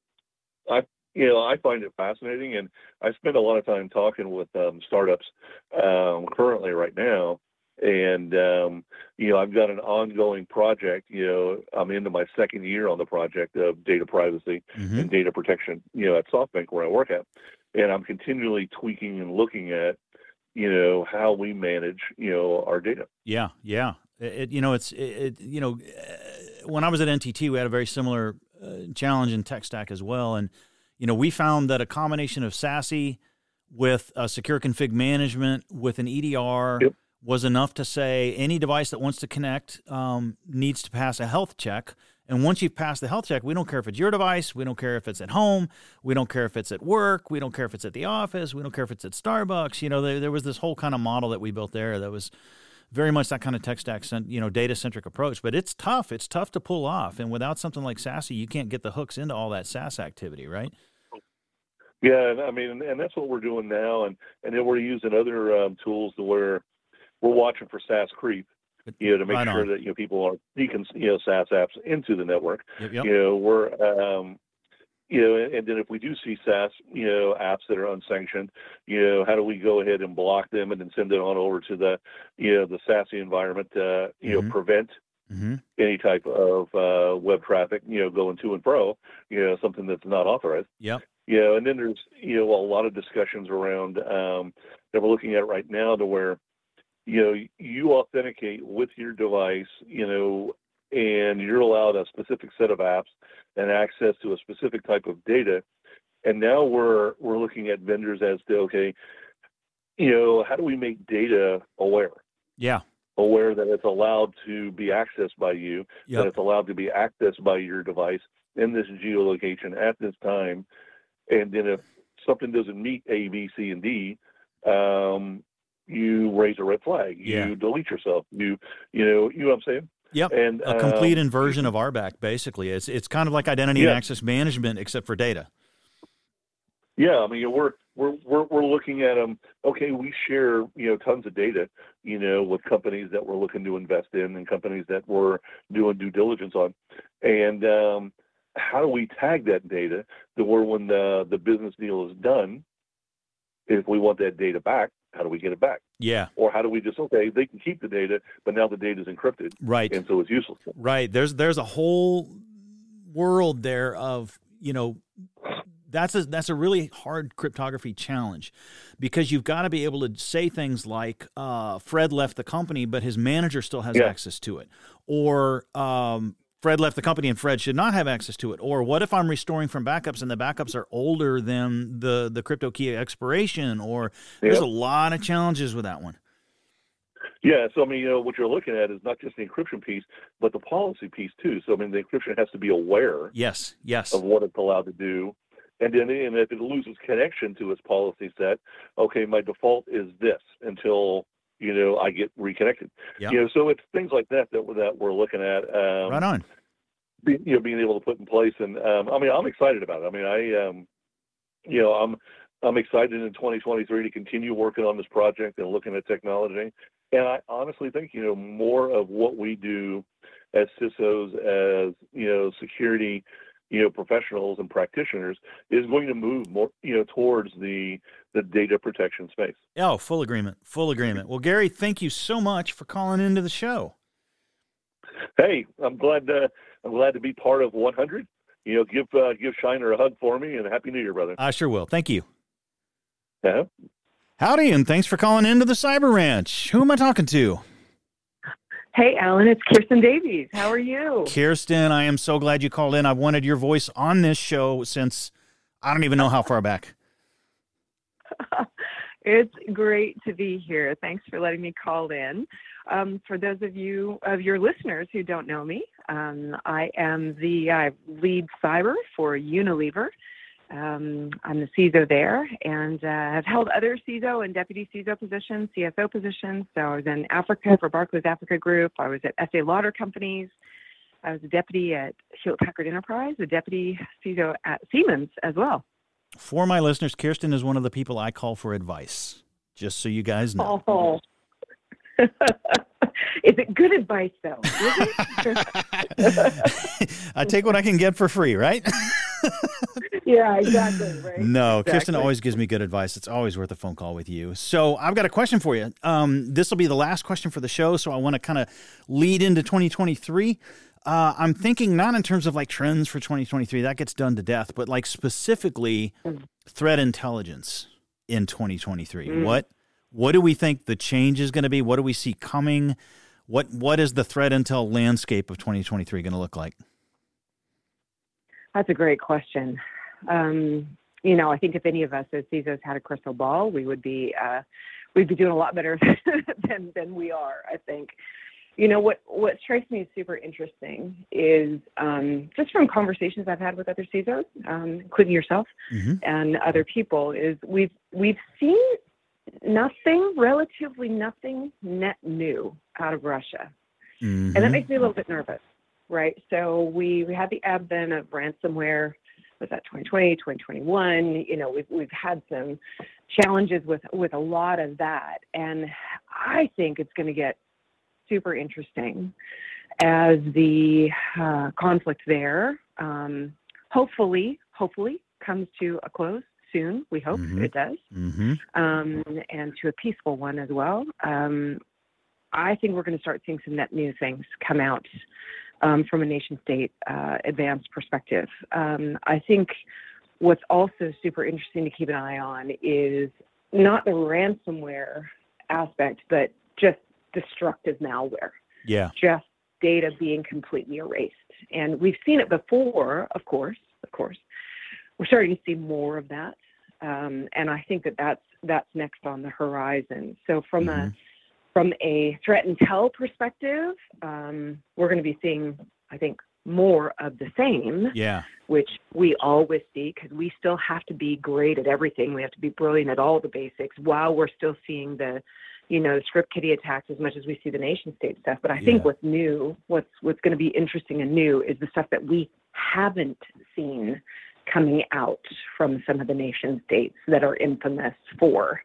I you know I find it fascinating, and I spend a lot of time talking with um, startups um, currently right now. And um, you know, I've got an ongoing project. You know, I'm into my second year on the project of data privacy Mm-hmm. and data protection. You know, at SoftBank where I work at, and I'm continually tweaking and looking at, you know, how we manage, you know, our data. Yeah, yeah. It, you know, it's it, you know, uh, when I was at NTT, we had a very similar uh, challenge in tech stack as well, and you know, we found that a combination of SASE with a secure config management with an EDR was enough to say any device that wants to connect um, needs to pass a health check. And once you've passed the health check, we don't care if it's your device, we don't care if it's at home, we don't care if it's at work, we don't care if it's at the office, we don't care if it's at Starbucks. You know, there, there was this whole kind of model that we built there that was very much that kind of tech stack, you know, data centric approach. But it's tough. It's tough to pull off. And without something like SASE, you can't get the hooks into all that SaaS activity, right? Yeah, I mean, and that's what we're doing now, and and then we're using other um, tools to where we're watching for SaaS creep. You know, to make Right sure on. that you know people are sneaking you know SaaS apps into the network. Yep, yep. You know, we're um, you know, and, then if we do see SaaS you know apps that are unsanctioned, you know, how do we go ahead and block them and then send it on over to the you know the SASE environment? Uh, you Mhm. know, prevent Mm-hmm. any type of uh, web traffic, you know, going to and fro, you know, something that's not authorized. Yep. You know, and then there's you know a lot of discussions around um, that we're looking at right now to where you know you authenticate with your device, you know, and you're allowed a specific set of apps and access to a specific type of data. And now we're we're looking at vendors as to okay, you know, how do we make data aware? Yeah. aware that it's allowed to be accessed by you, Yep. that it's allowed to be accessed by your device in this geolocation at this time. And then if something doesn't meet A, B, C, and D, um, you raise a red flag. You Yeah. delete yourself. You, you know, you know what I'm saying? Yep. And a complete um, inversion of RBAC, basically. It's it's kind of like identity Yeah. and access management, except for data. Yeah, I mean, we're we're we're we're looking at them. Okay, we share you know tons of data, you know, with companies that we're looking to invest in and companies that we're doing due diligence on, and um, how do we tag that data to where when the the business deal is done, if we want that data back, how do we get it back? Yeah. Or how do we just okay, they can keep the data, but now the data is encrypted, Right. And so it's useless. Right. There's there's a whole world there of you know that's a that's a really hard cryptography challenge because you've got to be able to say things like uh, Fred left the company, but his manager still has Yeah. access to it, or um, Fred left the company and Fred should not have access to it, or what if I'm restoring from backups and the backups are older than the the crypto key expiration, or there's Yep. a lot of challenges with that one. Yeah, so I mean, you know, what you're looking at is not just the encryption piece, but the policy piece too. So I mean, the encryption has to be aware Yes. Yes. of what it's allowed to do, and then and if it loses connection to its policy set, okay, my default is this until you know I get reconnected. Yeah. You know, so it's things like that that we're, that we're looking at. Um, Right on. be, you know, being able to put in place, and um, I mean, I'm excited about it. I mean, I, um, you know, I'm I'm excited in 2023 to continue working on this project and looking at technology. And I honestly think, you know, more of what we do as CISOs, as, you know, security, you know, professionals and practitioners is going to move more, you know, towards the the data protection space. Oh, full agreement. Full agreement. Well, Gary, thank you so much for calling into the show. Hey, I'm glad uh, I'm glad to be part of 100. You know, give uh, give Shiner a hug for me and happy New Year, brother. I sure will. Thank you. Yeah. Howdy, and thanks for calling into the Cyber Ranch. Who am I talking to? Hey, Allan, it's Kirsten Davies. How are you? Kirsten, I am so glad you called in. I've wanted your voice on this show since I don't even know how far back. it's great to be here. Thanks for letting me call in. Um, for those of you of your listeners who don't know me, um, I am the lead cyber for Unilever. Um, I'm the CISO there, and uh, have held other CISO and deputy CISO positions, CFO positions. So I was in Africa for Barclays Africa Group. I was at Estée Lauder Companies. I was a deputy at Hewlett Packard Enterprise, a deputy CISO at Siemens as well. For my listeners, Kirsten is one of the people I call for advice, just so you guys know. Oh. Is it good advice though? I take what I can get for free, right? yeah, exactly. Right. No, exactly. Kirsten always gives me good advice. It's always worth a phone call with you. So I've got a question for you. Um, this will be the last question for the show, so I want to kind of lead into 2023. Uh, I'm thinking not in terms of like trends for 2023, that gets done to death, but like specifically threat intelligence in 2023. Mm. What what do we think the change is going to be? What do we see coming? What what is the threat intel landscape of 2023 going to look like? That's a great question. Um, you know, I think if any of us as CISOs had a crystal ball, we would be uh, we'd be doing a lot better than than we are. I think. You know what what strikes me as super interesting is um, just from conversations I've had with other CISOs, um, including yourself Mm-hmm. and other people, is we've we've seen nothing, relatively nothing net new out of Russia. And that makes me a little bit nervous, right? So we, we had the advent of ransomware, was that 2020, 2021? You know, we've, we've had some challenges with, with a lot of that. And I think it's going to get super interesting as the uh, conflict there um, hopefully, hopefully comes to a close soon. We hope Mhm. it does Mm-hmm. um, and to a peaceful one as well. Um, I think we're going to start seeing some net new things come out um, from a nation state uh, advanced perspective. Um, I think what's also super interesting to keep an eye on is not the ransomware aspect, but just destructive malware Yeah. just data being completely erased. And we've seen it before, of course, of course. We're starting to see more of that. Um, and I think that that's, that's next on the horizon. So from a, from a threat intel perspective, um, we're going to be seeing, I think, more of the same Yeah. which we always see because we still have to be great at everything. We have to be brilliant at all the basics while we're still seeing the, you know, script kiddie attacks as much as we see the nation state stuff. But I think what's new, what's what's going to be interesting and new is the stuff that we haven't seen coming out from some of the nation states that are infamous for,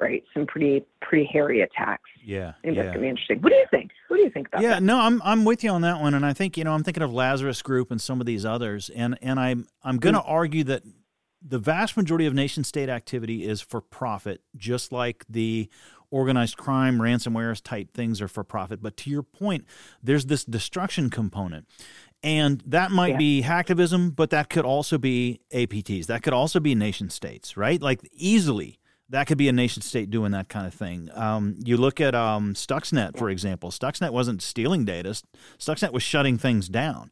right? Some pretty pretty hairy attacks. Yeah. I think yeah. that's going to be interesting. What do you think? What do you think about Yeah, that? no, I'm I'm with you on that one, and I think you know I'm thinking of Lazarus Group and some of these others, and and I'm I'm going to mm. argue that the vast majority of nation state activity is for profit, just like the organized crime, ransomware type things are for profit. But to your point, there's this destruction component. And that might Yeah. be hacktivism, but that could also be APTs. That could also be nation states, right? Like easily, that could be a nation state doing that kind of thing. Um, you look at um, Stuxnet, for example. Stuxnet wasn't stealing data, Stuxnet was shutting things down.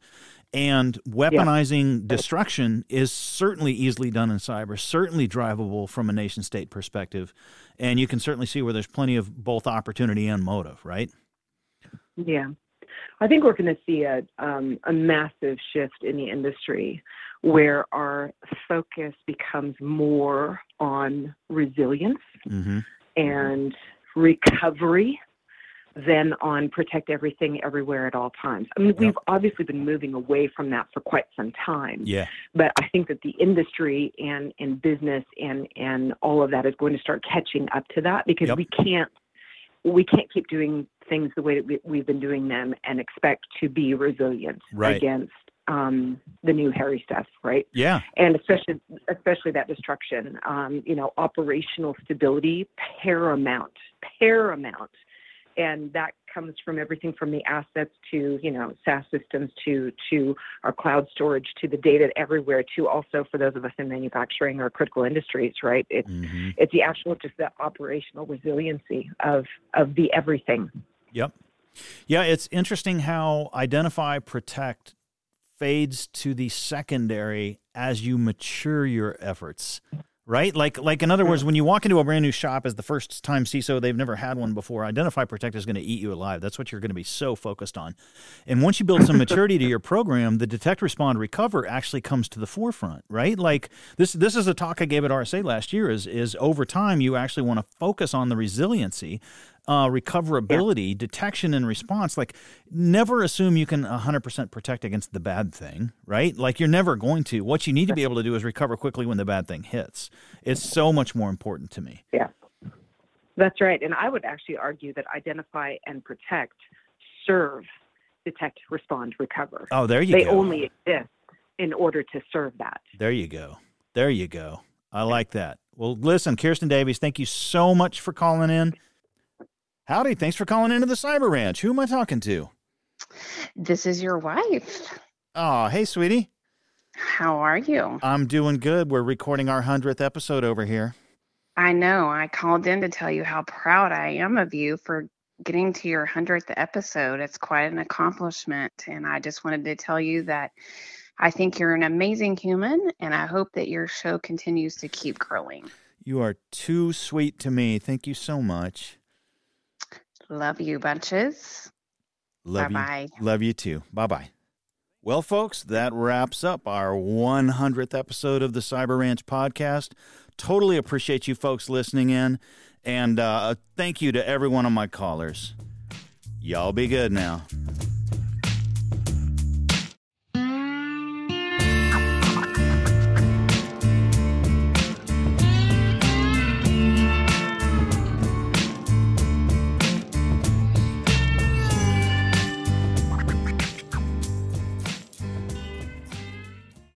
And weaponizing destruction is certainly easily done in cyber, certainly drivable from a nation state perspective. And you can certainly see where there's plenty of both opportunity and motive, right? Yeah. I think we're going to see a, um, a massive shift in the industry where our focus becomes more on resilience Mm-hmm. and recovery than on protect everything everywhere at all times. I mean, we've obviously been moving away from that for quite some time. Yeah. But I think that the industry and, and business and, and all of that is going to start catching up to that because Yep. we can't we can't keep doing things the way that we, we've been doing them and expect to be resilient Right. against um, the new hairy stuff, right? Yeah. and especially especially that destruction. Um, you know, operational stability paramount, paramount, and that comes from everything from the assets to you know SaaS systems to to our cloud storage to the data everywhere to also for those of us in manufacturing or critical industries, right? It's Mm-hmm. it's the actual just the operational resiliency of of the everything. Yep. Yeah, it's interesting how identify, protect fades to the secondary as you mature your efforts. Right? Like like in other words, hmm. when you walk into a brand new shop as the first time CISO, they've never had one before, identify protect is going to eat you alive. That's what you're going to be so focused on. And once you build some maturity to your program, the detect, respond, recover actually comes to the forefront, right? Like this this is a talk I gave at RSA last year is is over time you actually want to focus on the resiliency uh, recoverability, detection, and response. Like, never assume you can 100% protect against the bad thing, right? Like, you're never going to. What you need to be able to do is recover quickly when the bad thing hits. It's so much more important to me. Yeah. That's right. And I would actually argue that identify and protect serve, detect, respond, recover. Oh, there you they go. They only exist in order to serve that. There you go. There you go. I like that. Well, listen, Kirsten Davies, thank you so much for calling in. Howdy. Thanks for calling into the Cyber Ranch. Who am I talking to? This is your wife. Oh, hey, sweetie. How are you? I'm doing good. We're recording our 100th episode over here. I know. I called in to tell you how proud I am of you for getting to your 100th episode. It's quite an accomplishment. And I just wanted to tell you that I think you're an amazing human, and I hope that your show continues to keep growing. You are too sweet to me. Thank you so much. Love you, bunches. Love Bye-bye. you. Love you too. Bye bye. Well, folks, that wraps up our 100th episode of the Cyber Ranch podcast. Totally appreciate you folks listening in. And uh, thank you to every one of my callers. Y'all be good now.